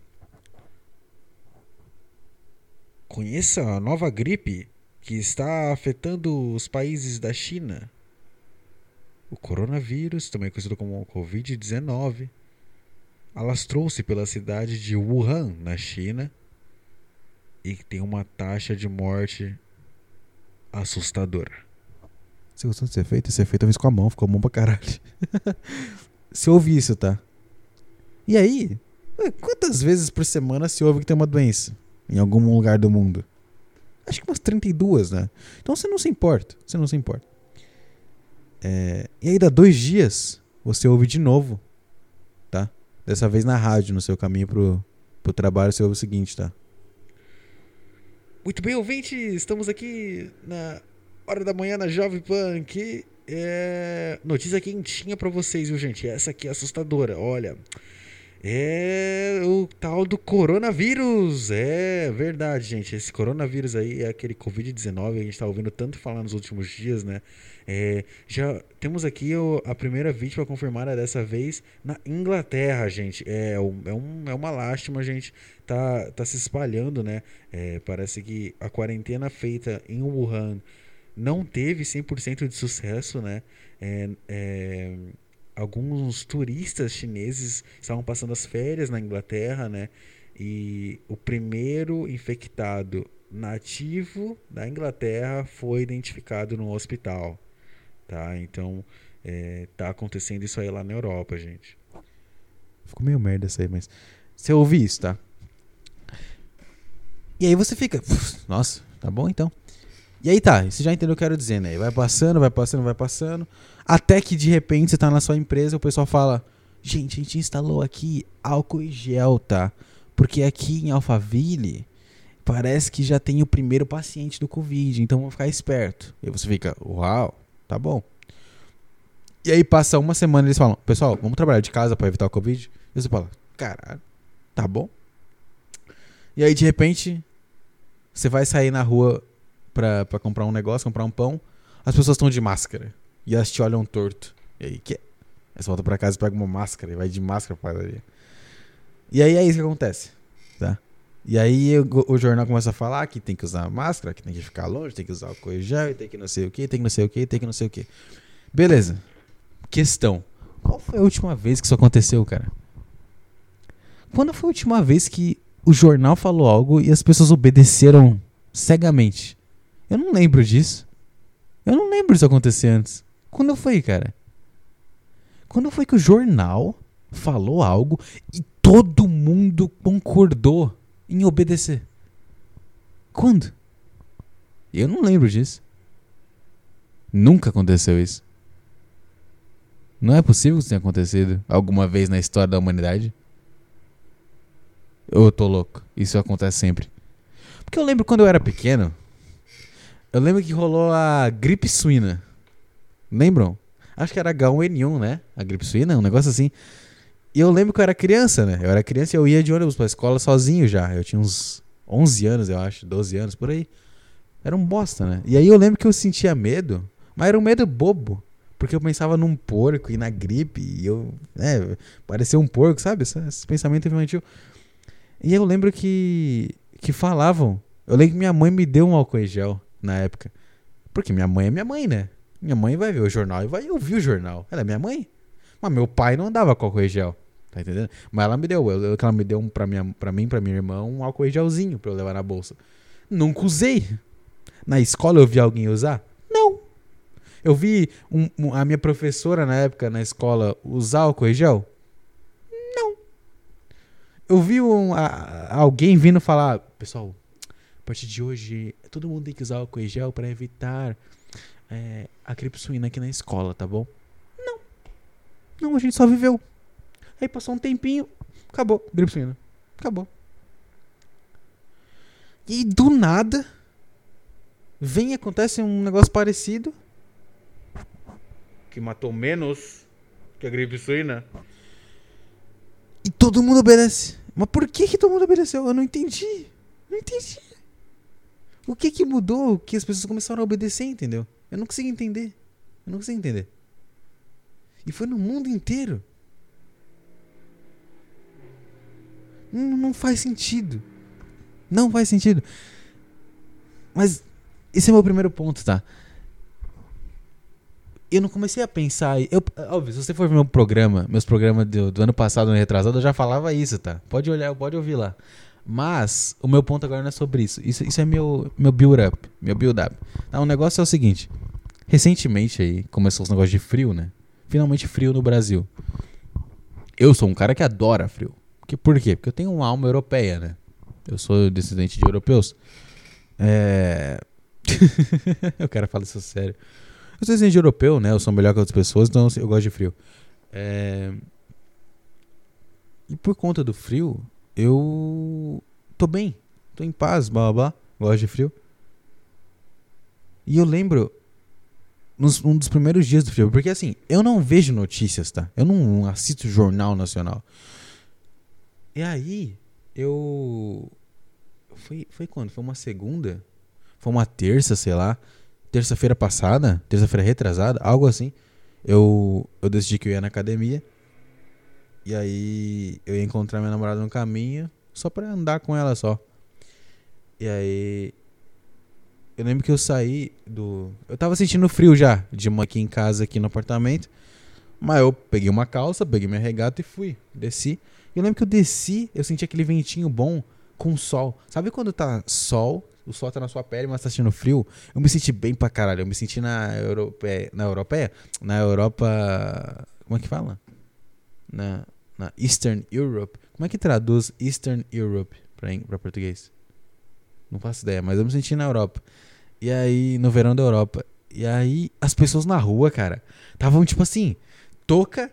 Speaker 1: Conheça a nova gripe que está afetando os países da China. O coronavírus, também conhecido como Covid-19, alastrou-se pela cidade de Wuhan, na China, e tem uma taxa de morte assustadora. Você gostou desse efeito? Esse efeito eu fiz com a mão, ficou bom pra caralho. Você ouve isso, tá? E aí, quantas vezes por semana se ouve que tem uma doença em algum lugar do mundo? Acho que umas 32, né? Então você não se importa. Você não se importa. É, e aí, dá dois dias, você ouve de novo, tá? Dessa vez na rádio, no seu caminho pro, pro trabalho, você ouve o seguinte, tá? Muito bem, ouvinte, estamos aqui na hora da manhã na Jovem que é notícia quentinha para vocês, viu, gente? Essa aqui é assustadora. Olha, é o tal do coronavírus. É verdade, gente. Esse coronavírus aí é aquele Covid-19 que a gente tá ouvindo tanto falar nos últimos dias, né? É, já temos aqui a primeira vítima confirmada dessa vez na Inglaterra, gente. É, é, um, é uma lástima, gente. Tá, tá se espalhando, né? É, parece que a quarentena feita em Wuhan não teve 100% de sucesso, né? É, é alguns turistas chineses estavam passando as férias na Inglaterra, né? E o primeiro infectado nativo da Inglaterra foi identificado no hospital, tá? Então, é, tá acontecendo isso aí lá na Europa, gente. Ficou meio merda isso aí, mas você ouve isso, tá? E aí você fica, nossa, tá bom então. E aí tá, você já entendeu o que eu quero dizer, né? Vai passando, vai passando, vai passando. Até que de repente você tá na sua empresa o pessoal fala: Gente, a gente instalou aqui álcool e gel, tá? Porque aqui em Alphaville parece que já tem o primeiro paciente do Covid, então vamos ficar esperto. E você fica: Uau, tá bom. E aí passa uma semana e eles falam: Pessoal, vamos trabalhar de casa para evitar o Covid? E você fala: Caralho, tá bom. E aí de repente você vai sair na rua pra, pra comprar um negócio, comprar um pão, as pessoas estão de máscara. E elas te olham torto. E aí, que? Aí você volta pra casa e pega uma máscara e vai de máscara pra padaria. E aí é isso que acontece, tá? E aí o, o, jornal começa a falar que tem que usar máscara, que tem que ficar longe, tem que usar o gel, tem que não sei o que, tem que não sei o que, tem que não sei o que. Beleza. Questão. Qual foi a última vez que isso aconteceu, cara? Quando foi a última vez que o jornal falou algo e as pessoas obedeceram cegamente? Eu não lembro disso. Eu não lembro disso acontecer antes. Quando foi, cara? Quando foi que o jornal falou algo e todo mundo concordou em obedecer? Quando? Eu não lembro disso. Nunca aconteceu isso. Não é possível que isso tenha acontecido alguma vez na história da humanidade? Eu tô louco. Isso acontece sempre. Porque eu lembro quando eu era pequeno, eu lembro que rolou a gripe suína. Lembram? Acho que era H1N1, né? A gripe suína, um negócio assim. E eu lembro que eu era criança, né? Eu era criança e eu ia de ônibus pra escola sozinho já. Eu tinha uns 11 anos, eu acho, 12 anos, por aí. Era um bosta, né? E aí eu lembro que eu sentia medo, mas era um medo bobo. Porque eu pensava num porco e na gripe, e eu. É, parecia um porco, sabe? Esse, esse pensamento infantil. E eu lembro que. que falavam. Eu lembro que minha mãe me deu um álcool em gel na época. Porque minha mãe é minha mãe, né? Minha mãe vai ver o jornal e vai ouvir o jornal. Ela é minha mãe. Mas meu pai não dava álcool em gel. Tá entendendo? Mas ela me deu. Eu, ela me deu um pra, minha, pra mim, pra minha irmã, um álcool em gelzinho pra eu levar na bolsa. Nunca usei. Na escola eu vi alguém usar? Não. Eu vi um, um, a minha professora na época na escola usar álcool em gel? Não. Eu vi um, a, alguém vindo falar, pessoal, a partir de hoje, todo mundo tem que usar álcool em gel para evitar é, a gripe suína aqui na escola, tá bom? Não. Não, a gente só viveu. Aí passou um tempinho, acabou. Gripe suína. Acabou. E do nada, vem e acontece um negócio parecido. Que matou menos que a gripe suína. E todo mundo obedece. Mas por que, que todo mundo obedeceu? Eu não entendi. Não entendi. O que que mudou que as pessoas começaram a obedecer, entendeu? Eu não consigo entender. Eu não consigo entender. E foi no mundo inteiro. Não, não faz sentido. Não faz sentido. Mas esse é o meu primeiro ponto, tá? eu não comecei a pensar. Eu, óbvio, se você for ver meu programa, meus programas do, do ano passado, ano retrasado, eu já falava isso, tá? Pode olhar, pode ouvir lá. Mas o meu ponto agora não é sobre isso. Isso, isso é meu, meu build-up. Meu build-up. Tá, o negócio é o seguinte. Recentemente aí começou os negócios de frio, né? Finalmente frio no Brasil. Eu sou um cara que adora frio. Que, por quê? Porque eu tenho uma alma europeia, né? Eu sou descendente de europeus. É. o cara fala isso sério. Eu sou descendente de europeu, né? Eu sou melhor que outras pessoas, então eu gosto de frio. É... E por conta do frio, eu tô bem. Tô em paz, blá blá blá. Gosto de frio. E eu lembro nos, um dos primeiros dias do frio, porque assim, eu não vejo notícias, tá? Eu não assisto jornal nacional. E aí, eu foi foi quando? Foi uma segunda? Foi uma terça, sei lá. Terça-feira passada, terça-feira retrasada, algo assim. Eu eu decidi que eu ia na academia. E aí eu ia encontrar minha namorada no caminho, só pra andar com ela só. E aí. Eu lembro que eu saí do. Eu tava sentindo frio já, de aqui em casa, aqui no apartamento. Mas eu peguei uma calça, peguei minha regata e fui. Desci. E eu lembro que eu desci, eu senti aquele ventinho bom com sol. Sabe quando tá sol, o sol tá na sua pele, mas tá sentindo frio? Eu me senti bem pra caralho. Eu me senti na Europeia. Na Europeia? Na Europa. Como é que fala? Na na Eastern Europe. Como é que traduz Eastern Europe para português? Não faço ideia, mas eu me senti na Europa. E aí, no verão da Europa. E aí, as pessoas na rua, cara, estavam tipo assim, toca.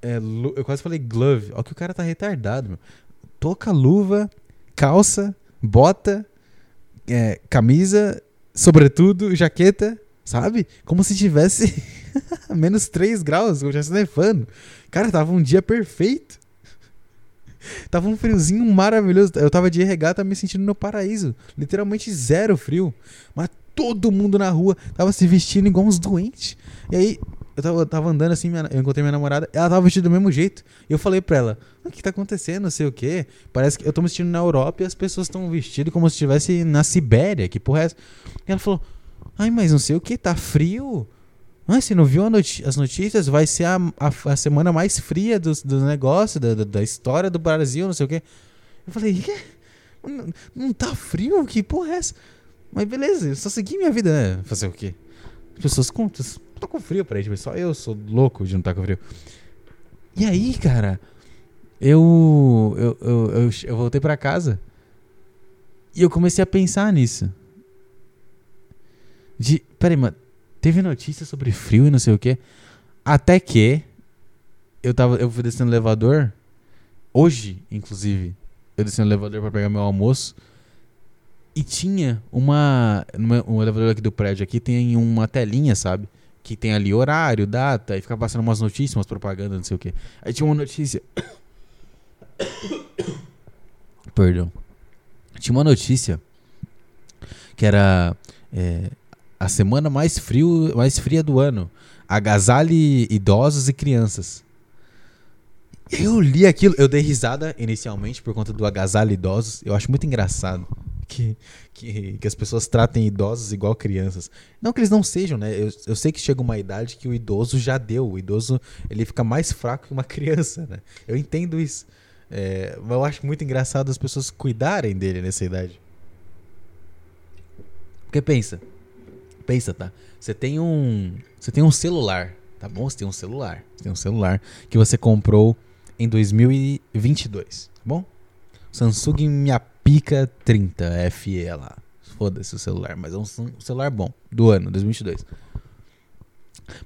Speaker 1: É, eu quase falei glove. Olha que o cara tá retardado, meu. Toca, luva, calça, bota, é, camisa, sobretudo, jaqueta, sabe? Como se tivesse menos 3 graus, como já se nevando. Cara, tava um dia perfeito. Tava um friozinho maravilhoso. Eu tava de regata me sentindo no paraíso. Literalmente zero frio. Mas todo mundo na rua tava se vestindo igual uns doentes. E aí, eu tava, eu tava andando assim, minha, eu encontrei minha namorada, ela tava vestida do mesmo jeito. E eu falei pra ela: O que tá acontecendo? Não sei o quê. Parece que eu tô me vestindo na Europa e as pessoas estão vestidas como se estivesse na Sibéria. Que porra é essa? E ela falou: Ai, mas não sei o que, tá frio. Ah, você não viu as notícias? Vai ser a, a, a semana mais fria do, do negócio, da, da história do Brasil, não sei o quê. Eu falei, não, não tá frio? Que porra é essa? Mas beleza, eu só segui minha vida, né? Fazer o quê? As pessoas com, tô com frio pra gente, só eu sou louco de não estar tá com frio. E aí, cara, eu, eu, eu, eu, eu voltei pra casa e eu comecei a pensar nisso. De, peraí, mano, Teve notícia sobre frio e não sei o que. Até que eu tava, eu fui descendo no elevador. Hoje, inclusive, eu desci no elevador para pegar meu almoço. E tinha uma. Um elevador aqui do prédio aqui tem uma telinha, sabe? Que tem ali horário, data, e fica passando umas notícias, umas propagandas, não sei o que. Aí tinha uma notícia. Perdão. Tinha uma notícia que era. É, a semana mais, frio, mais fria do ano. Agasalhe idosos e crianças. Eu li aquilo, eu dei risada inicialmente por conta do agasalho idosos. Eu acho muito engraçado que, que, que, as pessoas tratem idosos igual crianças. Não que eles não sejam, né? Eu, eu sei que chega uma idade que o idoso já deu. O idoso ele fica mais fraco que uma criança, né? Eu entendo isso. É, mas eu acho muito engraçado as pessoas cuidarem dele nessa idade. Porque pensa, Pensa, tá? Você tem um. Você tem um celular, tá bom? Você tem um celular. Você tem um celular que você comprou em 2022, tá bom? Samsung Minha Pica 30 FE lá. Foda-se o celular, mas é um celular bom. Do ano, 2022.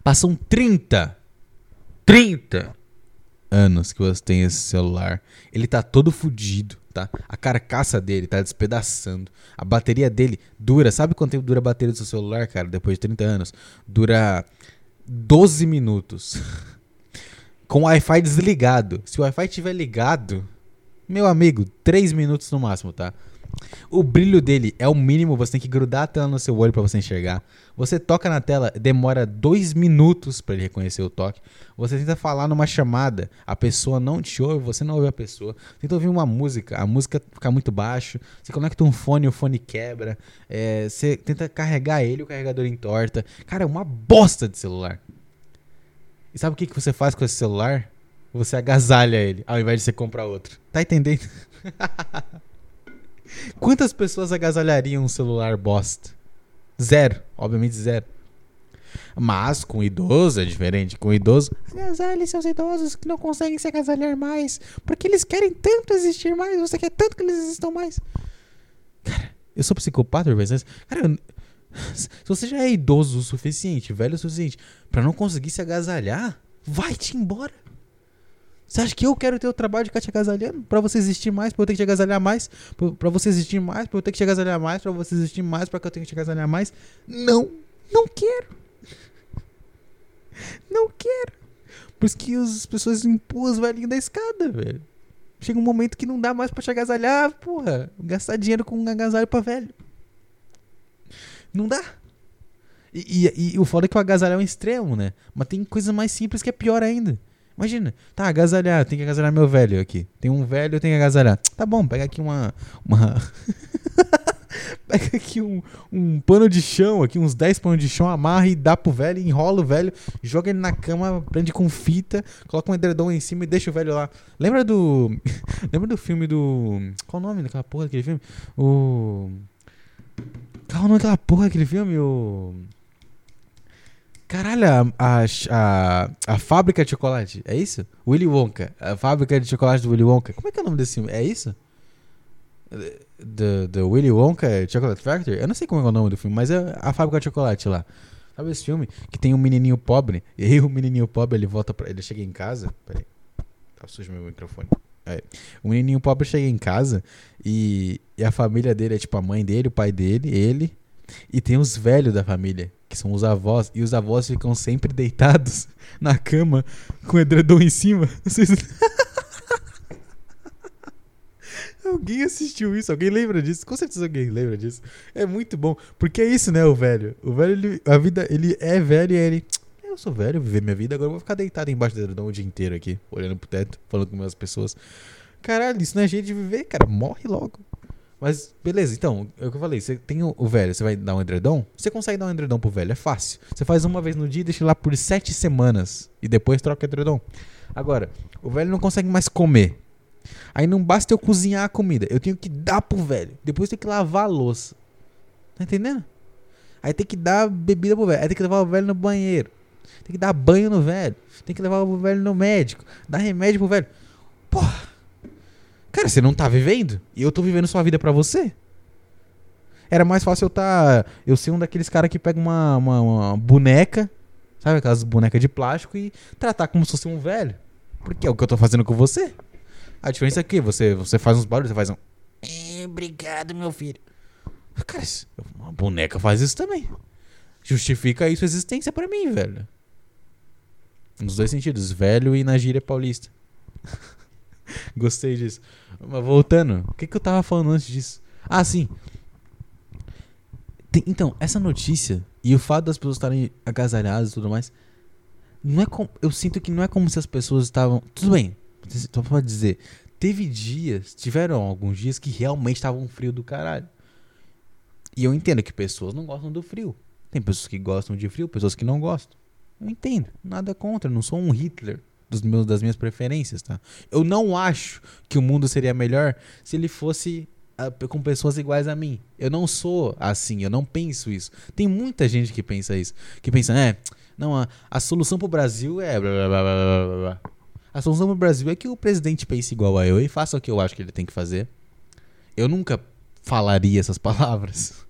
Speaker 1: Passam 30. 30 anos que você tem esse celular. Ele tá todo fudido tá? A carcaça dele tá despedaçando. A bateria dele dura. Sabe quanto tempo dura a bateria do seu celular, cara? Depois de 30 anos? Dura 12 minutos. Com o Wi-Fi desligado. Se o Wi-Fi estiver ligado, meu amigo, 3 minutos no máximo, tá? O brilho dele é o mínimo, você tem que grudar a tela no seu olho para você enxergar. Você toca na tela, demora dois minutos para ele reconhecer o toque. Você tenta falar numa chamada, a pessoa não te ouve, você não ouve a pessoa. Tenta ouvir uma música, a música fica muito baixo. Você conecta um fone, o fone quebra. É, você tenta carregar ele, o carregador entorta. Cara, é uma bosta de celular. E sabe o que, que você faz com esse celular? Você agasalha ele, ao invés de você comprar outro. Tá entendendo? Quantas pessoas agasalhariam um celular bosta? Zero, obviamente zero. Mas com idoso é diferente. Com idoso, agasalhe seus idosos que não conseguem se agasalhar mais. Porque eles querem tanto existir mais. Você quer tanto que eles existam mais. Cara, eu sou psicopata, mas cara, eu, se você já é idoso o suficiente, velho o suficiente, para não conseguir se agasalhar, vai-te embora. Você acha que eu quero ter o trabalho de ficar te agasalhando? Pra você existir mais, pra eu ter que te agasalhar mais? Pra você existir mais, pra eu ter que te agasalhar mais? Pra você existir mais, pra que eu tenha que te agasalhar mais? Não, não quero. Não quero. Por isso que as pessoas empurram os velhinhos da escada, velho. Chega um momento que não dá mais pra te agasalhar, porra. Gastar dinheiro com um agasalho pra velho. Não dá. E, e, e o foda é que o agasalho é um extremo, né? Mas tem coisa mais simples que é pior ainda. Imagina, tá, agasalhar, tem que agasalhar meu velho aqui. Tem um velho, tenho que agasalhar. Tá bom, pega aqui uma. uma pega aqui um, um pano de chão, aqui uns 10 panos de chão, amarra e dá pro velho, enrola o velho, joga ele na cama, prende com fita, coloca um edredom em cima e deixa o velho lá. Lembra do. Lembra do filme do. Qual o nome daquela porra daquele filme? O. Qual o nome daquela porra daquele filme? O. Caralho, a, a, a, fábrica de chocolate, é isso? Willy Wonka. A fábrica de chocolate do Willy Wonka. Como é que é o nome desse filme? É isso? The, the Willy Wonka Chocolate Factory? Eu não sei como é o nome do filme, mas é a fábrica de chocolate lá. Sabe esse filme? Que tem um menininho pobre. E aí o menininho pobre, ele volta pra... Ele chega em casa... Peraí. Tá sujo meu microfone. É. O menininho pobre chega em casa e, e a família dele é tipo a mãe dele, o pai dele, ele... E tem os velhos da família que são os avós, e os avós ficam sempre deitados na cama com o edredom em cima. Vocês... alguém assistiu isso? Alguém lembra disso? Com certeza alguém lembra disso. É muito bom, porque é isso, né, o velho. O velho, ele, a vida, ele é velho e ele... Eu sou velho, viver minha vida, agora eu vou ficar deitado embaixo do edredom o dia inteiro aqui, olhando pro teto, falando com as pessoas. Caralho, isso não é jeito de viver, cara. Morre logo. Mas beleza, então, é o que eu falei, você tem o, o, velho, você vai dar um edredom? Você consegue dar um edredom pro velho, é fácil. Você faz uma vez no dia e deixa lá por sete semanas. E depois troca o edredom. Agora, o velho não consegue mais comer. Aí não basta eu cozinhar a comida, eu tenho que dar pro velho. Depois tem que lavar a louça. Tá entendendo? Aí tem que dar bebida pro velho. Aí tem que levar o velho no banheiro. Tem que dar banho no velho. Tem que levar o velho no médico. Dar remédio pro velho. Cara, você não tá vivendo? E eu tô vivendo sua vida para você. Era mais fácil eu tá. Eu ser um daqueles caras que pega uma, uma, uma, boneca, sabe? Aquelas bonecas de plástico e tratar como se fosse um velho. Porque é o que eu tô fazendo com você. A diferença é que você, você faz uns barulhos, você faz um. É, obrigado, meu filho. Cara, uma boneca faz isso também. Justifica aí sua existência para mim, velho. Nos dois sentidos, velho e na gíria paulista. Gostei disso. Mas voltando, o que, que eu tava falando antes disso? Ah, sim. Tem, então, essa notícia e o fato das pessoas estarem agasalhadas e tudo mais. Não é com, eu sinto que não é como se as pessoas estavam. Tudo bem, só pra dizer. Teve dias, tiveram alguns dias que realmente estavam frio do caralho. E eu entendo que pessoas não gostam do frio. Tem pessoas que gostam de frio, pessoas que não gostam. Eu entendo, nada contra, não sou um Hitler dos meus, das minhas preferências, tá? Eu não acho que o mundo seria melhor se ele fosse uh, com pessoas iguais a mim. Eu não sou assim, eu não penso isso. Tem muita gente que pensa isso. Que pensa, é, não, a, a solução pro Brasil é. Blá, blá, blá, a solução pro Brasil é que o presidente pense igual a eu e faça o que eu acho que ele tem que fazer. Eu nunca falaria essas palavras.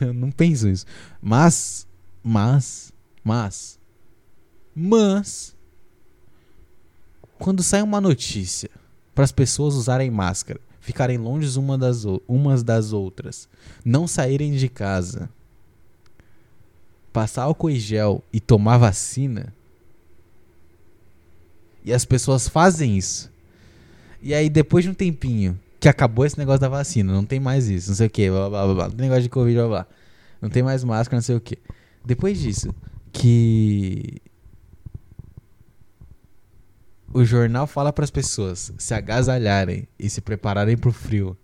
Speaker 1: eu não penso isso. Mas, mas, mas, mas quando sai uma notícia para as pessoas usarem máscara, ficarem longe uma das, umas das outras, não saírem de casa, passar álcool e gel e tomar vacina, e as pessoas fazem isso. E aí, depois de um tempinho, que acabou esse negócio da vacina, não tem mais isso, não sei o que, blá blá blá, blá negócio de Covid, blá blá. Não tem mais máscara, não sei o que. Depois disso, que o jornal fala para as pessoas se agasalharem e se prepararem pro frio.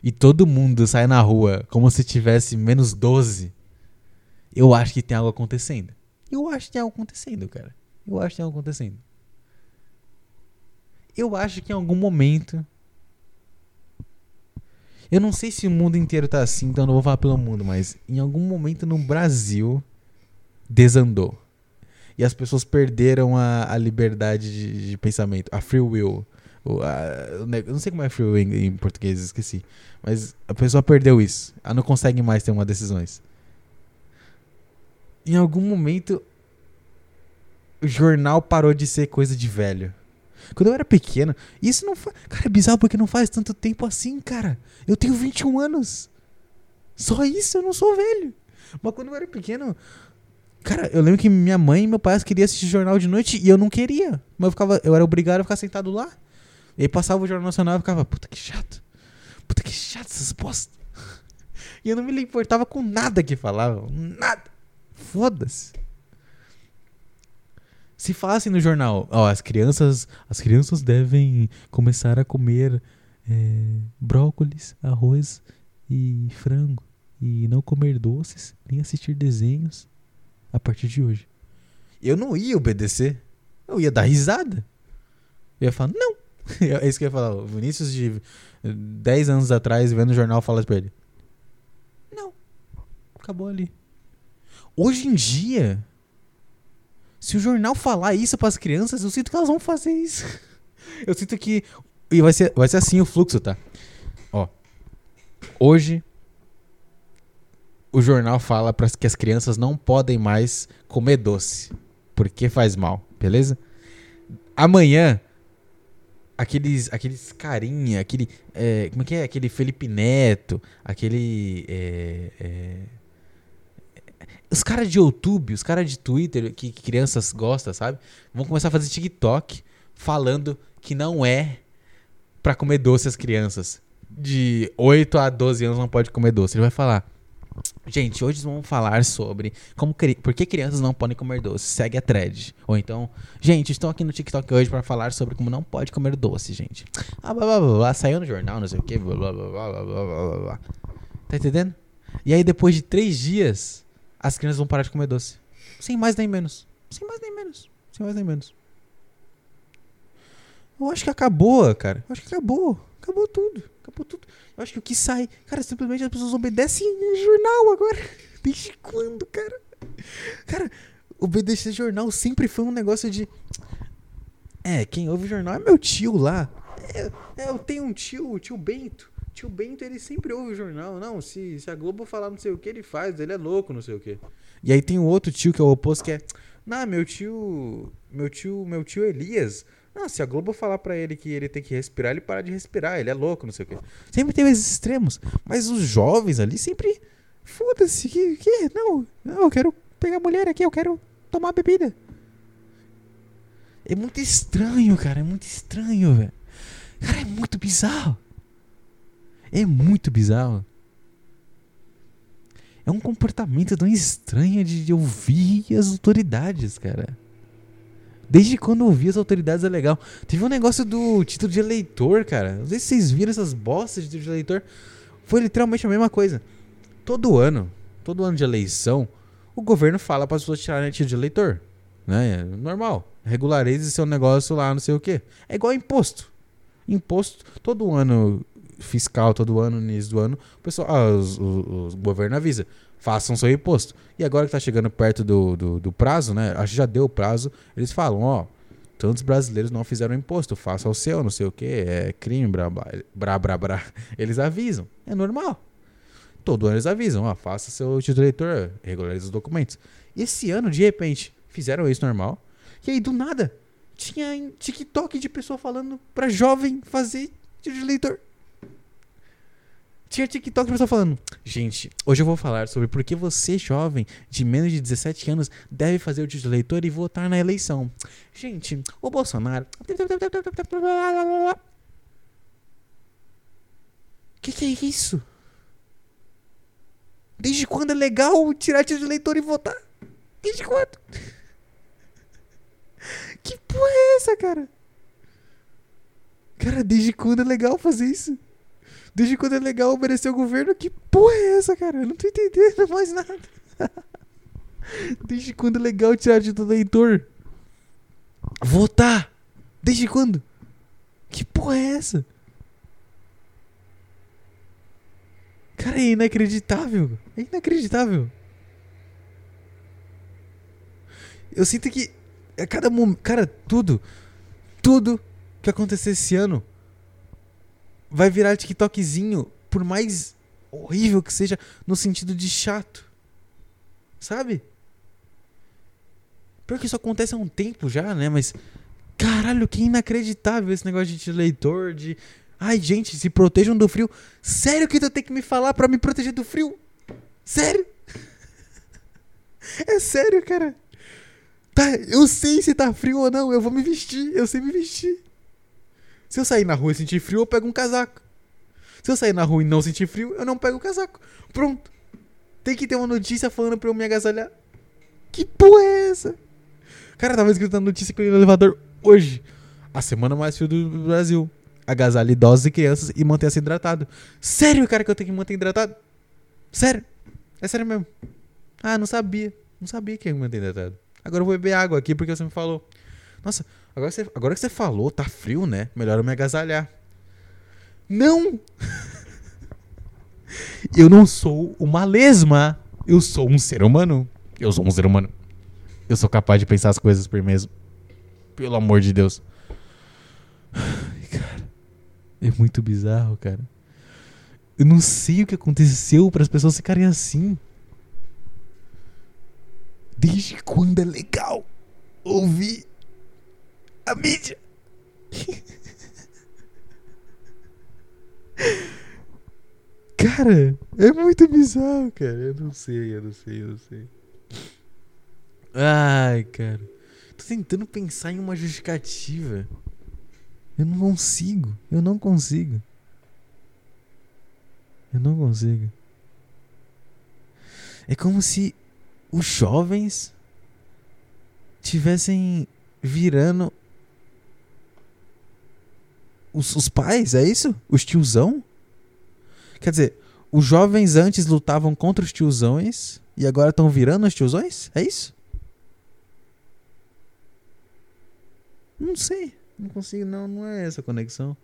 Speaker 1: E todo mundo sai na rua como se tivesse menos 12. Eu acho que tem algo acontecendo. Eu acho que tem algo acontecendo, cara. Eu acho que tem algo acontecendo. Eu acho que em algum momento. Eu não sei se o mundo inteiro tá assim, então eu não vou falar pelo mundo, mas em algum momento no Brasil desandou. E as pessoas perderam a, a liberdade de, de pensamento, a free will. O, a, eu não sei como é free will em, em, português, esqueci. Mas a pessoa perdeu isso. Ela não consegue mais ter uma decisões. Em algum momento, o jornal parou de ser coisa de velho. Quando eu era pequeno, isso não. Cara, é bizarro porque não faz tanto tempo assim, cara. Eu tenho 21 anos. Só isso, eu não sou velho. Mas quando eu era pequeno, Cara, eu lembro que minha mãe e meu pai queriam assistir jornal de noite e eu não queria. Mas eu, ficava, eu era obrigado a ficar sentado lá. E aí passava o Jornal Nacional e ficava, puta que chato. Puta que chato essas postas. E eu não me importava com nada que falavam. Nada. Foda-se. Se falassem no jornal, ó, as crianças, as crianças devem começar a comer é, brócolis, arroz e frango. E não comer doces, nem assistir desenhos a partir de hoje. Eu não ia obedecer. Eu ia dar risada. Eu ia falar, não. É isso que eu ia falar. O Vinícius de 10 anos atrás, vendo o jornal, fala pra ele: Não. Acabou ali. Hoje em dia, se o jornal falar isso para as crianças, eu sinto que elas vão fazer isso. Eu sinto que. E vai ser, vai ser assim o fluxo, tá? Ó. Hoje, o jornal fala para que as crianças não podem mais comer doce, porque faz mal, beleza? Amanhã, aqueles, aqueles carinha, aquele, é, como é que é? Aquele Felipe Neto, aquele, é, é, os caras de YouTube, os caras de Twitter que, que crianças gostam, sabe? Vão começar a fazer TikTok falando que não é para comer doce as crianças. De 8 a 12 anos não pode comer doce. Ele vai falar: Gente, hoje vamos falar sobre como por que crianças não podem comer doce. Segue a thread. Ou então, gente, estou aqui no TikTok hoje para falar sobre como não pode comer doce, gente. Ah, blá, blá, blá, blá, saiu no jornal, não sei o que. Blá, blá, blá, blá, blá, blá, blá. Tá entendendo? E aí, depois de três dias, as crianças vão parar de comer doce. Sem mais nem menos. Sem mais nem menos. Sem mais nem menos. Eu acho que acabou, cara. Eu acho que acabou. Acabou tudo. Acabou tudo. Eu acho que o que sai. Cara, simplesmente as pessoas obedecem jornal agora. Desde quando, cara? Cara, obedecer jornal sempre foi um negócio de. É, quem ouve jornal é meu tio lá. É, é, eu tenho um tio, o tio Bento. Tio Bento, ele sempre ouve o jornal. Não, se, se a Globo falar não sei o que, ele faz. Ele é louco, não sei o que. E aí tem um outro tio que é o oposto, que é. Não, meu tio. Meu tio. Meu tio Elias ah, se a Globo falar para ele que ele tem que respirar, ele para de respirar, ele é louco, não sei o quê. Sempre tem esses extremos. Mas os jovens ali sempre. Foda-se, que, que? Não, não, eu quero pegar mulher aqui, eu quero tomar bebida. É muito estranho, cara, é muito estranho, velho. Cara, é muito bizarro. É muito bizarro. É um comportamento tão estranho de ouvir as autoridades, cara. Desde quando eu vi as autoridades é legal. Teve um negócio do título de eleitor, cara. Não sei se vocês viram essas bostas de título de eleitor. Foi literalmente a mesma coisa. Todo ano, todo ano de eleição, o governo fala para as pessoas tirarem título de eleitor. Né? É normal. Regularize seu negócio lá, não sei o quê. É igual imposto. Imposto, todo ano fiscal, todo ano, início do ano, o pessoal, ah, os, os, o governo avisa façam seu imposto. E agora que está chegando perto do, do, do, prazo, né? Acho que já deu o prazo, eles falam, ó, tantos brasileiros não fizeram imposto, faça o seu, não sei o que, é crime, blá, blá, blá. Eles avisam, é normal. Todo ano eles avisam, ó, faça seu título eleitor, regularize os documentos. Esse ano, de repente, fizeram isso normal. E aí, do nada, tinha TikTok de pessoa falando pra jovem fazer título de eleitor. Tinha TikTok pessoal falando: Gente, hoje eu vou falar sobre por que você, jovem de menos de 17 anos, deve fazer o título de eleitor e votar na eleição. Gente, o Bolsonaro. Que que é isso? Desde quando é legal tirar título de eleitor e votar? Desde quando? Que porra é essa, cara? Cara, desde quando é legal fazer isso? Desde quando é legal obedecer o governo? Que porra é essa, cara? Eu não tô entendendo mais nada. Desde quando é legal tirar de do leitor? Votar! Desde quando? Que porra é essa? Cara, é inacreditável. É inacreditável. Eu sinto que a cada momento. Cara, tudo. Tudo que acontecer esse ano vai virar TikTokzinho, por mais horrível que seja, no sentido de chato. Sabe? Pior que isso acontece há um tempo já, né? Mas. Caralho, que inacreditável esse negócio de leitor, de. Ai, gente, se protejam do frio. Sério que tu tem que me falar para me proteger do frio? Sério? É sério, cara. Tá, eu sei se tá frio ou não, eu vou me vestir, eu sei me vestir. Se eu sair na rua e sentir frio, eu pego um casaco. Se eu sair na rua e não sentir frio, eu não pego o casaco. Pronto. Tem que ter uma notícia falando pra eu me agasalhar. Que porra é essa? Cara, tava escrito na notícia que eu ia no elevador hoje. A semana mais frio do Brasil. Agasalhe idosos e crianças e mantenha-se hidratado. Sério, cara, que eu tenho que manter hidratado? Sério? É sério mesmo. Ah, não sabia. Não sabia que ia manter hidratado. Agora eu vou beber água aqui porque você me falou. Nossa, agora, você, agora que você falou, tá frio, né? Melhor eu me agasalhar. Não! eu não sou uma lesma. Eu sou um ser humano. Eu sou um ser humano. Eu sou capaz de pensar as coisas por mim mesmo. Pelo amor de Deus. Cara, é muito bizarro, cara. Eu não sei o que aconteceu para as pessoas ficarem assim. Desde quando é legal ouvir a mídia? Cara, é muito bizarro, cara. Eu não sei, eu não sei, eu não sei. Ai, cara. Tô tentando pensar em uma justificativa. Eu não consigo. Eu não consigo. Eu não consigo. É como se os jovens tivessem virando os, os pais, é isso? Os tiozão? Quer dizer, os jovens antes lutavam contra os tiozões e agora estão virando os tiozões? É isso? Não sei. Não consigo, não. Não é essa conexão.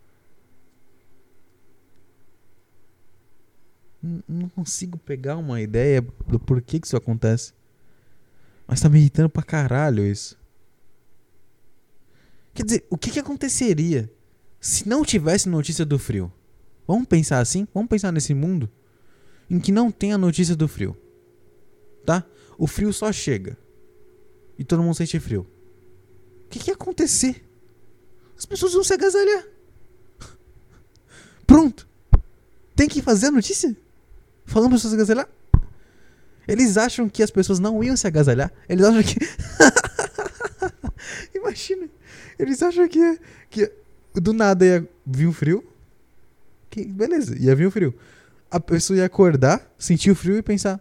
Speaker 1: Não consigo pegar uma ideia do porquê que isso acontece. Mas tá me irritando pra caralho isso. Quer dizer, o que, que aconteceria se não tivesse notícia do frio? Vamos pensar assim? Vamos pensar nesse mundo em que não tem a notícia do frio. Tá? O frio só chega. E todo mundo sente frio. O que, que ia acontecer? As pessoas vão se agasalhar. Pronto. Tem que fazer a notícia? Falando para as pessoas se agasalhar? Eles acham que as pessoas não iam se agasalhar. Eles acham que. Imagina. Eles acham que, que do nada ia vir um frio. Que, beleza, ia vir o frio. A pessoa ia acordar, sentir o frio e pensar: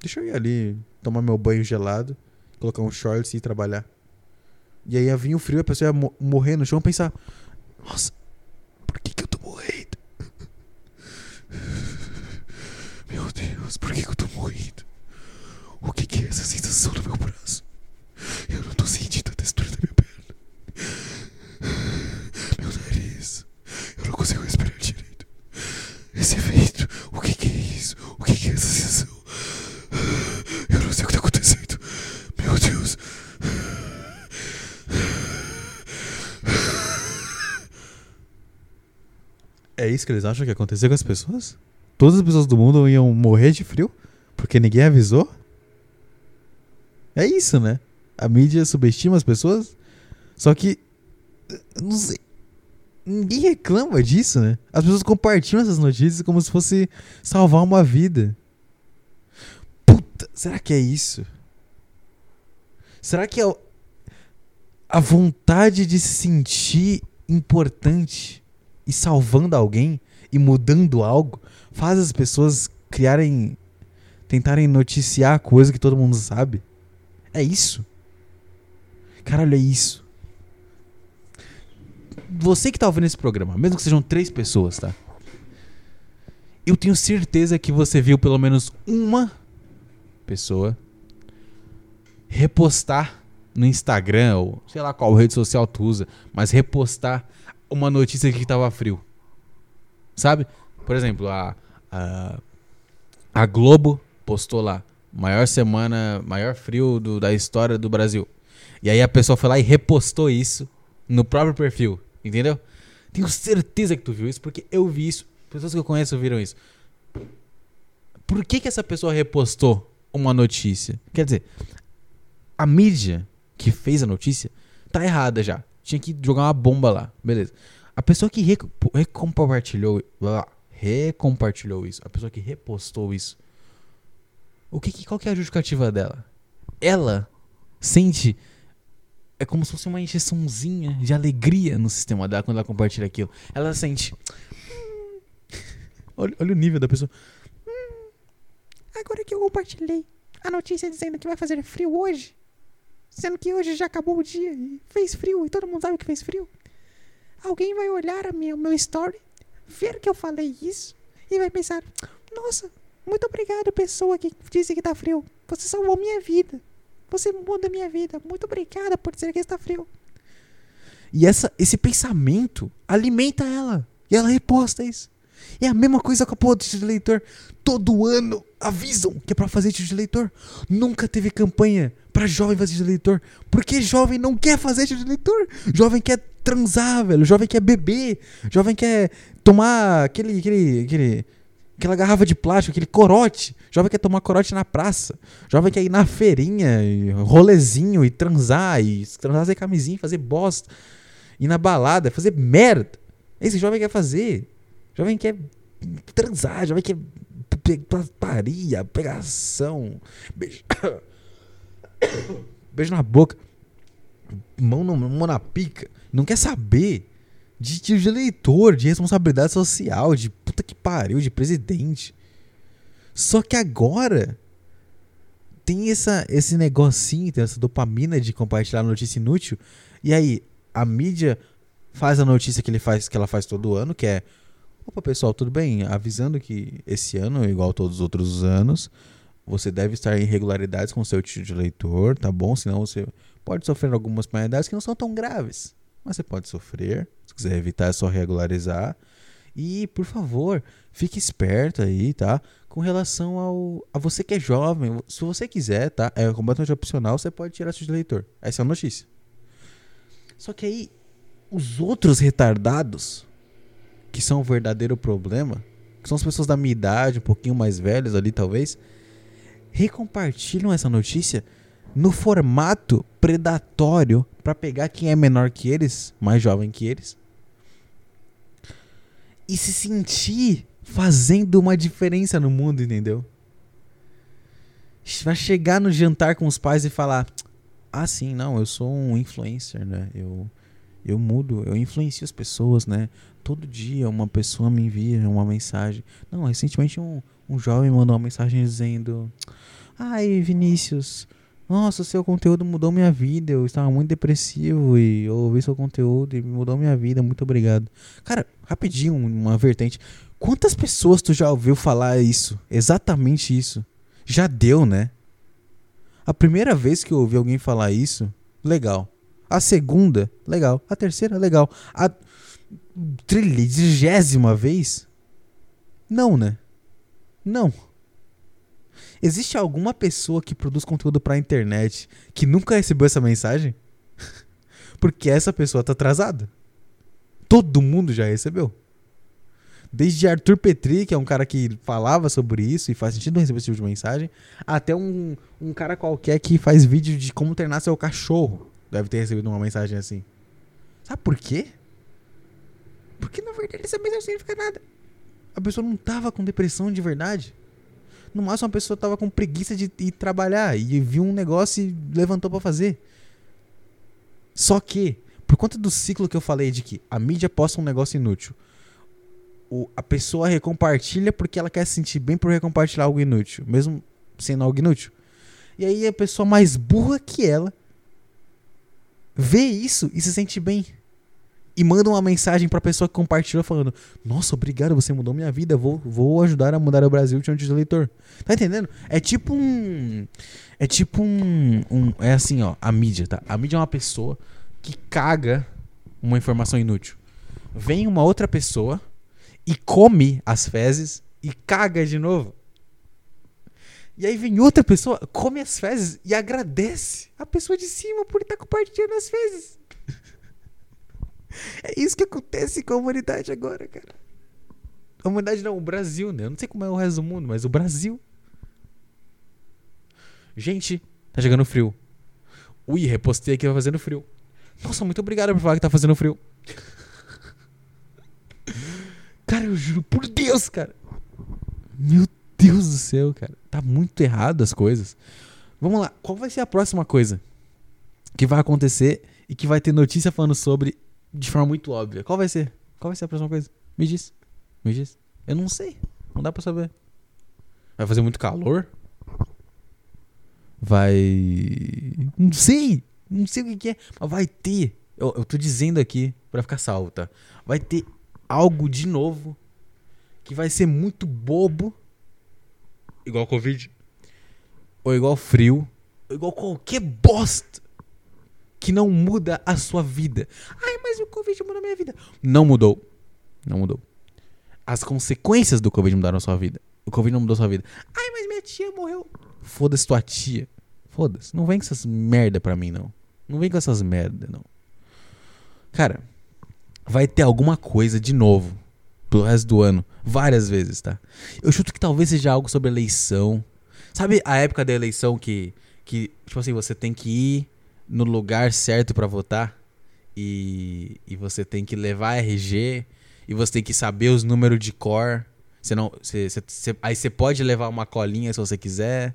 Speaker 1: Deixa eu ir ali tomar meu banho gelado, colocar um shorts e ir trabalhar. E aí ia vir o frio, a pessoa ia mo morrer no chão e pensar: Nossa, por que, que eu tô morrendo? Meu Deus, por que, que eu tô morrendo? O que, que é essa sensação no meu braço? Eu não tô sentindo a textura da minha perna. Meu nariz. Eu não consigo respirar direito. Esse vento, o que, é isso? O que, que é essa sensação? Eu não sei o que tá acontecendo. Meu Deus. É isso que eles acham que aconteceu com as pessoas? Todas as pessoas do mundo iam morrer de frio? Porque ninguém avisou? É isso, né? A mídia subestima as pessoas. Só que. Não sei. Ninguém reclama disso, né? As pessoas compartilham essas notícias como se fosse salvar uma vida. Puta, será que é isso? Será que é a vontade de se sentir importante e salvando alguém e mudando algo faz as pessoas criarem tentarem noticiar coisa que todo mundo sabe? É isso? Caralho, é isso. Você que tá ouvindo esse programa, mesmo que sejam três pessoas, tá? Eu tenho certeza que você viu pelo menos uma pessoa repostar no Instagram, ou sei lá qual rede social tu usa, mas repostar uma notícia que tava frio. Sabe? Por exemplo, a, a, a Globo postou lá, maior semana, maior frio do, da história do Brasil. E aí a pessoa foi lá e repostou isso no próprio perfil, entendeu? Tenho certeza que tu viu isso, porque eu vi isso. Pessoas que eu conheço viram isso. Por que, que essa pessoa repostou uma notícia? Quer dizer, a mídia que fez a notícia tá errada já. Tinha que jogar uma bomba lá. Beleza. A pessoa que recompartilhou, recompartilhou isso, a pessoa que repostou isso, o que, qual que é a justificativa dela? Ela sente é como se fosse uma injeçãozinha de alegria no sistema dela quando ela compartilha aquilo. Ela sente. Hum, olha, olha, o nível da pessoa. Hum, agora que eu compartilhei a notícia dizendo que vai fazer frio hoje, sendo que hoje já acabou o dia e fez frio e todo mundo sabe que fez frio, alguém vai olhar a minha, o meu story, ver que eu falei isso e vai pensar: Nossa, muito obrigado, pessoa que disse que tá frio. Você salvou minha vida. Você muda a minha vida. Muito obrigada por dizer que está frio. E essa, esse pensamento alimenta ela. E ela reposta isso. É a mesma coisa com a porra do título de leitor. Todo ano avisam que é pra fazer título de leitor. Nunca teve campanha pra jovem fazer título de leitor. Porque jovem não quer fazer título de leitor. Jovem quer transar, velho. Jovem quer beber. Jovem quer tomar aquele, aquele, aquele aquela garrafa de plástico, aquele corote. Jovem quer tomar corote na praça. Jovem quer ir na feirinha, e rolezinho e transar, e transar sem camisinha, fazer bosta. Ir na balada, fazer merda. Esse jovem quer fazer. Jovem quer transar, jovem quer paria, pegação, beijo. beijo na boca, mão, no, mão na pica. Não quer saber de, de eleitor, de responsabilidade social, de puta que pariu, de presidente. Só que agora tem essa, esse negocinho, tem essa dopamina de compartilhar notícia inútil. E aí, a mídia faz a notícia que ele faz, que ela faz todo ano, que é Opa, pessoal, tudo bem? Avisando que esse ano, igual todos os outros anos, você deve estar em irregularidades com seu título de leitor, tá bom? Senão você pode sofrer algumas penalidades que não são tão graves. Mas você pode sofrer. Se quiser evitar, é só regularizar. E, por favor, fique esperto aí, tá? Com relação ao a você que é jovem, se você quiser, tá? É completamente opcional, você pode tirar seu leitor. Essa é a notícia. Só que aí, os outros retardados, que são o verdadeiro problema, que são as pessoas da minha idade, um pouquinho mais velhas ali, talvez, recompartilham essa notícia no formato predatório para pegar quem é menor que eles, mais jovem que eles, e se sentir fazendo uma diferença no mundo, entendeu? Vai chegar no jantar com os pais e falar: "Ah, sim, não, eu sou um influencer, né? Eu eu mudo, eu influencio as pessoas, né? Todo dia uma pessoa me envia uma mensagem. Não, recentemente um, um jovem mandou uma mensagem dizendo: Ai, Vinícius, nossa, seu conteúdo mudou minha vida. Eu estava muito depressivo e eu ouvi seu conteúdo e mudou minha vida. Muito obrigado. Cara, rapidinho, uma vertente. Quantas pessoas tu já ouviu falar isso? Exatamente isso. Já deu, né? A primeira vez que eu ouvi alguém falar isso, legal. A segunda, legal. A terceira, legal. A trigésima vez, não, né? Não. Existe alguma pessoa que produz conteúdo pra internet que nunca recebeu essa mensagem? Porque essa pessoa tá atrasada. Todo mundo já recebeu. Desde Arthur Petri, que é um cara que falava sobre isso e faz sentido receber esse tipo de mensagem, até um, um cara qualquer que faz vídeo de como treinar seu cachorro. Deve ter recebido uma mensagem assim. Sabe por quê? Porque na verdade essa mensagem não significa nada. A pessoa não tava com depressão de verdade. No máximo, uma pessoa tava com preguiça de ir trabalhar e viu um negócio e levantou para fazer. Só que, por conta do ciclo que eu falei de que a mídia posta um negócio inútil, o, a pessoa recompartilha porque ela quer se sentir bem por recompartilhar algo inútil, mesmo sendo algo inútil. E aí a pessoa mais burra que ela vê isso e se sente bem. E manda uma mensagem pra pessoa que compartilhou falando: Nossa, obrigado, você mudou minha vida. Vou, vou ajudar a mudar o Brasil de onde eleitor. Tá entendendo? É tipo um. É tipo um, um. É assim, ó. A mídia, tá? A mídia é uma pessoa que caga uma informação inútil. Vem uma outra pessoa e come as fezes e caga de novo. E aí vem outra pessoa, come as fezes e agradece a pessoa de cima por estar compartilhando as fezes. É isso que acontece com a humanidade agora, cara. A humanidade não, o Brasil, né? Eu não sei como é o resto do mundo, mas o Brasil. Gente, tá chegando frio. Ui, repostei aqui vai fazendo frio. Nossa, muito obrigado por falar que tá fazendo frio. Cara, eu juro por Deus, cara. Meu Deus do céu, cara. Tá muito errado as coisas. Vamos lá, qual vai ser a próxima coisa que vai acontecer e que vai ter notícia falando sobre de forma muito óbvia. Qual vai ser? Qual vai ser a próxima coisa? Me diz. Me diz. Eu não sei. Não dá pra saber. Vai fazer muito calor? Vai. Não sei. Não sei o que, que é. Mas vai ter. Eu, eu tô dizendo aqui pra ficar salvo, tá? Vai ter algo de novo que vai ser muito bobo. Igual Covid. Ou igual frio. Ou igual qualquer bosta que não muda a sua vida. Ai, mas o Covid mudou a minha vida. Não mudou. Não mudou. As consequências do Covid mudaram a sua vida. O Covid não mudou a sua vida. Ai, mas minha tia morreu. Foda-se tua tia. Foda-se. Não vem com essas merda pra mim, não. Não vem com essas merda, não. Cara, vai ter alguma coisa de novo pro resto do ano. Várias vezes, tá? Eu chuto que talvez seja algo sobre eleição. Sabe a época da eleição que, que tipo assim, você tem que ir no lugar certo para votar e, e você tem que levar RG e você tem que saber os números de cor. Você não, você, você, aí você pode levar uma colinha se você quiser,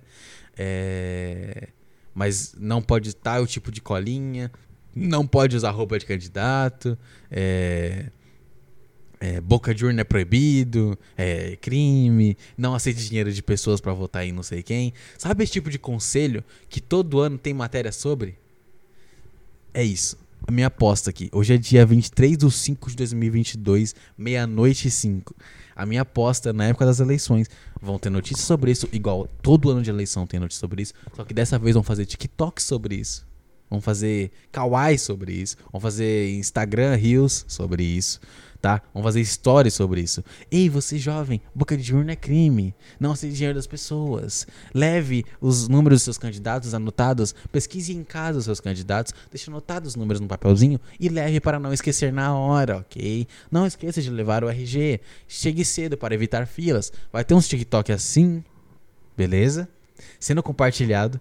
Speaker 1: é, mas não pode estar o tipo de colinha, não pode usar roupa de candidato, é, é, boca de urna é proibido, é crime, não aceite dinheiro de pessoas para votar em não sei quem. Sabe esse tipo de conselho que todo ano tem matéria sobre? É isso. A minha aposta aqui. Hoje é dia 23 de 5 de 2022, meia-noite e 5. A minha aposta na época das eleições. Vão ter notícias sobre isso, igual todo ano de eleição tem notícia sobre isso. Só que dessa vez vão fazer TikTok sobre isso. Vão fazer Kawaii sobre isso. Vão fazer Instagram Reels sobre isso tá? Vamos fazer histórias sobre isso. Ei, você jovem, boca de urna é crime. Não aceite dinheiro das pessoas. Leve os números dos seus candidatos anotados. Pesquise em casa os seus candidatos. Deixe anotados os números no papelzinho e leve para não esquecer na hora, ok? Não esqueça de levar o RG. Chegue cedo para evitar filas. Vai ter uns TikTok assim, beleza? Sendo compartilhado.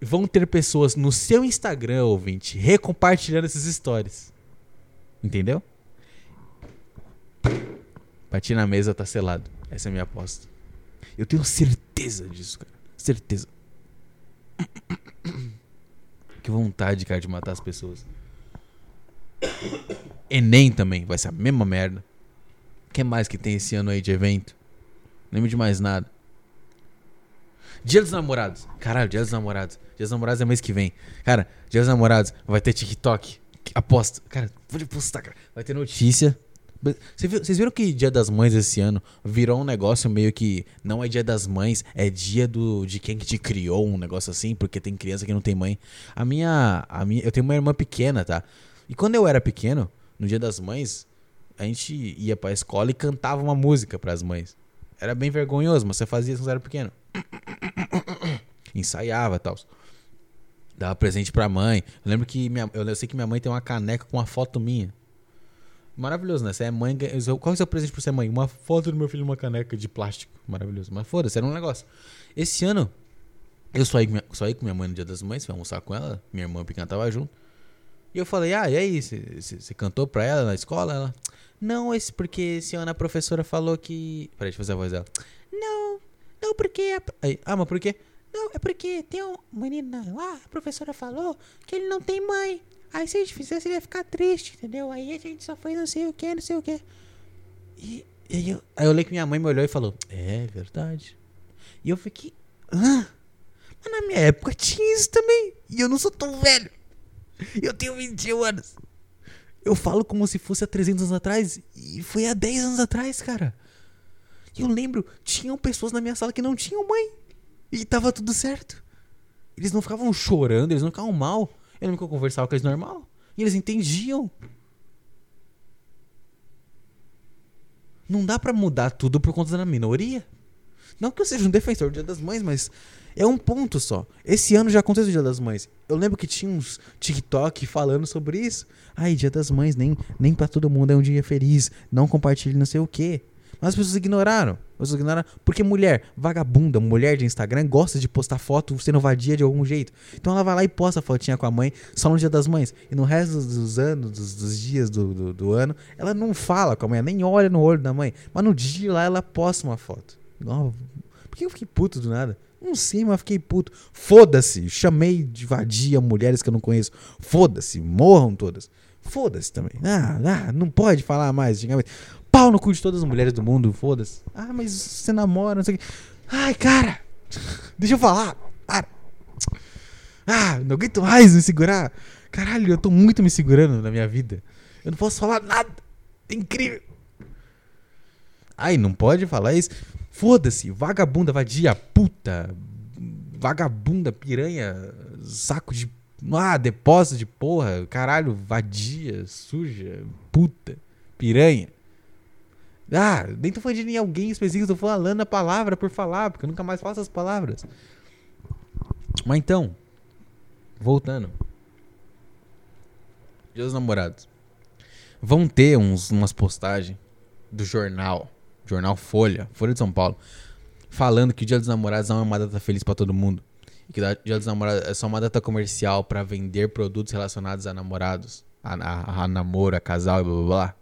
Speaker 1: Vão ter pessoas no seu Instagram, ouvinte, recompartilhando essas histórias. Entendeu? Bati na mesa, tá selado. Essa é a minha aposta. Eu tenho certeza disso, cara. Certeza. Que vontade, cara, de matar as pessoas. Enem também, vai ser a mesma merda. O que mais que tem esse ano aí de evento? Não lembro de mais nada. Dia dos Namorados. Caralho, Dia dos Namorados. Dia dos Namorados é mês que vem. Cara, Dia dos Namorados vai ter TikTok. Aposta. Cara, vou postar, cara. Vai ter notícia vocês viram que Dia das Mães esse ano virou um negócio meio que não é Dia das Mães, é dia do de quem que te criou, um negócio assim, porque tem criança que não tem mãe. A minha, a minha, eu tenho uma irmã pequena, tá? E quando eu era pequeno, no Dia das Mães, a gente ia pra escola e cantava uma música para as mães. Era bem vergonhoso, mas você fazia isso quando era pequeno. Ensaiava e tal. Dava presente pra mãe. Eu lembro que minha, eu sei que minha mãe tem uma caneca com uma foto minha. Maravilhoso, né? Você é mãe. Qual é o seu presente pra ser mãe? Uma foto do meu filho numa caneca de plástico. Maravilhoso. Mas foda-se, era um negócio. Esse ano, eu saí, saí com minha mãe no dia das mães, fui almoçar com ela. Minha irmã pequena tava junto. E eu falei, ah, e aí? Você cantou pra ela na escola? Ela, não, esse porque esse ano a professora falou que. Peraí, deixa eu fazer a voz dela. Não, não, porque. A... Aí, ah, mas por quê? Não, é porque tem um menino lá, a professora falou que ele não tem mãe. Aí se a gente fizesse, ele ia ficar triste, entendeu? Aí a gente só foi não sei o que, não sei o que. E, e eu, aí eu olhei que minha mãe me olhou e falou: É verdade. E eu fiquei. Hã? Mas na minha época tinha isso também. E eu não sou tão velho. Eu tenho 21 anos. Eu falo como se fosse há 300 anos atrás e foi há 10 anos atrás, cara. E eu lembro, tinham pessoas na minha sala que não tinham mãe. E tava tudo certo. Eles não ficavam chorando, eles não ficavam mal. Eu nunca conversava com eles normal. E eles entendiam. Não dá para mudar tudo por conta da minoria. Não que eu seja um defensor do Dia das Mães, mas é um ponto só. Esse ano já aconteceu o Dia das Mães. Eu lembro que tinha uns TikTok falando sobre isso. Ai, Dia das Mães, nem, nem para todo mundo é um dia feliz. Não compartilhe não sei o quê. Mas as pessoas ignoraram. As pessoas ignoraram. Porque mulher, vagabunda, mulher de Instagram, gosta de postar foto sendo vadia de algum jeito. Então ela vai lá e posta a fotinha com a mãe só no dia das mães. E no resto dos anos, dos, dos dias do, do, do, ano, ela não fala com a mãe, nem olha no olho da mãe. Mas no dia lá ela posta uma foto. Por que eu fiquei puto do nada? Não sei, mas fiquei puto. Foda-se. Chamei de vadia mulheres que eu não conheço. Foda-se. Morram todas. Foda-se também. Ah, ah, não pode falar mais. Pau no cu de todas as mulheres do mundo. Foda-se. Ah, mas você namora, não sei o que. Ai, cara. Deixa eu falar. Para. Ah, não aguento mais me segurar. Caralho, eu tô muito me segurando na minha vida. Eu não posso falar nada. É incrível. Ai, não pode falar isso. Foda-se, vagabunda, vadia, puta, vagabunda, piranha, saco de. Ah, depósito de porra, caralho, vadia, suja, puta, piranha. Ah, nem tô falando de alguém específico, tô falando a palavra por falar, porque eu nunca mais faço as palavras. Mas então, voltando. Dia dos namorados. Vão ter uns, umas postagens do jornal jornal Folha, Folha de São Paulo, falando que o Dia dos Namorados não é uma data feliz para todo mundo. E que o Dia dos Namorados é só uma data comercial para vender produtos relacionados a namorados, a, a, a, namoro, a casal e blá blá blá.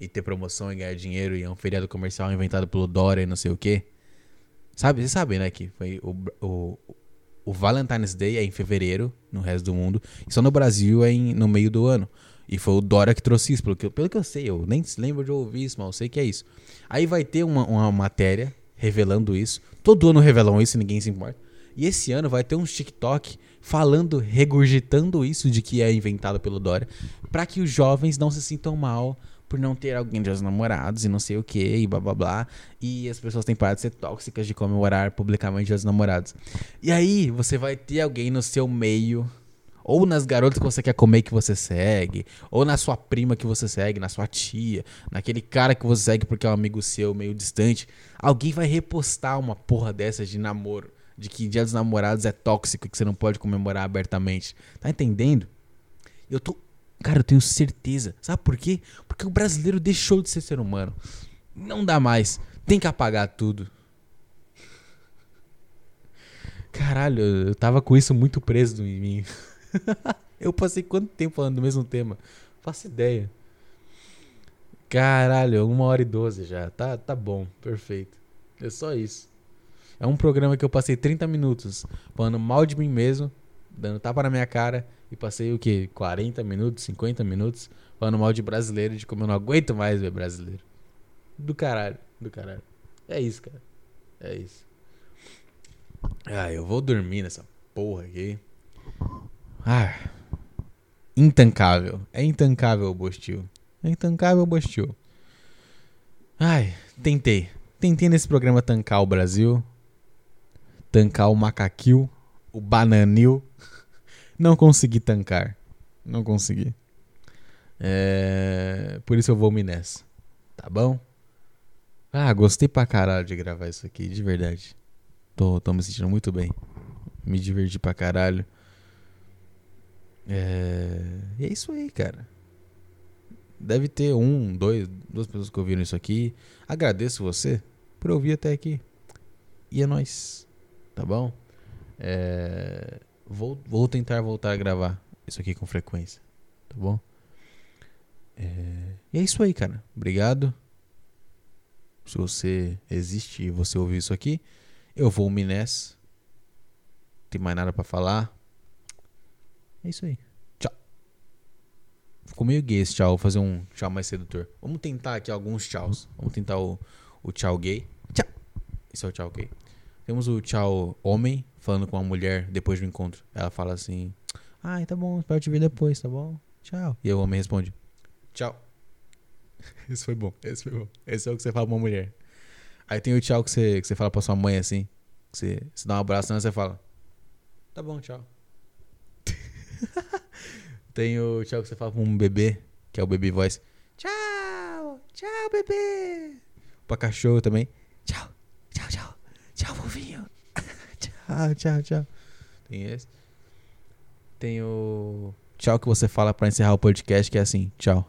Speaker 1: E ter promoção e ganhar dinheiro e é um feriado comercial inventado pelo Dora e não sei o que. Sabe, vocês sabem, né, que foi o, o, o Valentine's Day é em fevereiro no resto do mundo e só no Brasil é em, no meio do ano. E foi o Dora que trouxe isso, pelo que, pelo que eu sei, eu nem lembro de ouvir isso, mas eu sei que é isso. Aí vai ter uma, uma matéria revelando isso. Todo ano revelam isso, ninguém se importa. E esse ano vai ter um TikTok falando, regurgitando isso de que é inventado pelo Dora, para que os jovens não se sintam mal por não ter alguém de namorados e não sei o que, e blá blá blá. E as pessoas têm parado de ser tóxicas de comemorar publicamente os namorados. E aí você vai ter alguém no seu meio ou nas garotas que você quer comer que você segue, ou na sua prima que você segue, na sua tia, naquele cara que você segue porque é um amigo seu meio distante. Alguém vai repostar uma porra dessa de namoro, de que Dia dos Namorados é tóxico e que você não pode comemorar abertamente. Tá entendendo? Eu tô. Cara, eu tenho certeza. Sabe por quê? Porque o brasileiro deixou de ser ser humano. Não dá mais. Tem que apagar tudo. Caralho, eu tava com isso muito preso em mim. eu passei quanto tempo falando do mesmo tema? Faço ideia. Caralho, uma hora e doze já. Tá, tá bom, perfeito. É só isso. É um programa que eu passei 30 minutos falando mal de mim mesmo, dando tapa na minha cara, e passei o quê? 40 minutos, 50 minutos falando mal de brasileiro, de como eu não aguento mais ver brasileiro. Do caralho, do caralho. É isso, cara. É isso. Ah, eu vou dormir nessa porra aqui. Ah, intancável. É intancável o Bostil. É intancável o Bostil. Ai, tentei. Tentei nesse programa tancar o Brasil. Tancar o Macaquil. O Bananil. Não consegui tancar. Não consegui. É... Por isso eu vou me nessa. Tá bom? Ah, gostei pra caralho de gravar isso aqui, de verdade. Tô, tô me sentindo muito bem. Me diverti pra caralho. É... E é isso aí, cara. Deve ter um, dois, duas pessoas que ouviram isso aqui. Agradeço você por ouvir até aqui. E é nóis. Tá bom? É... Vou, vou tentar voltar a gravar isso aqui com frequência. Tá bom? É... E é isso aí, cara. Obrigado. Se você existe e você ouviu isso aqui, eu vou me nessa. Não tem mais nada para falar. É isso aí. Tchau. Ficou meio gay esse tchau. Vou fazer um tchau mais sedutor. Vamos tentar aqui alguns tchauz. Vamos tentar o, o tchau gay. Tchau. Esse é o tchau gay. Temos o tchau homem falando com uma mulher depois do encontro. Ela fala assim: Ai, tá bom, espero te ver depois, tá bom? Tchau. E o homem responde: Tchau. Esse foi bom. Esse foi bom. Esse é o que você fala pra uma mulher. Aí tem o tchau que você, que você fala pra sua mãe assim. Que você, você dá um abraço e você fala: Tá bom, tchau. tem o tchau que você fala pra um bebê, que é o baby voice. Tchau, tchau, bebê. Pra cachorro também. Tchau, fofinho. tchau, tchau, tchau. Tem esse. Tem o tchau que você fala pra encerrar o podcast, que é assim, tchau.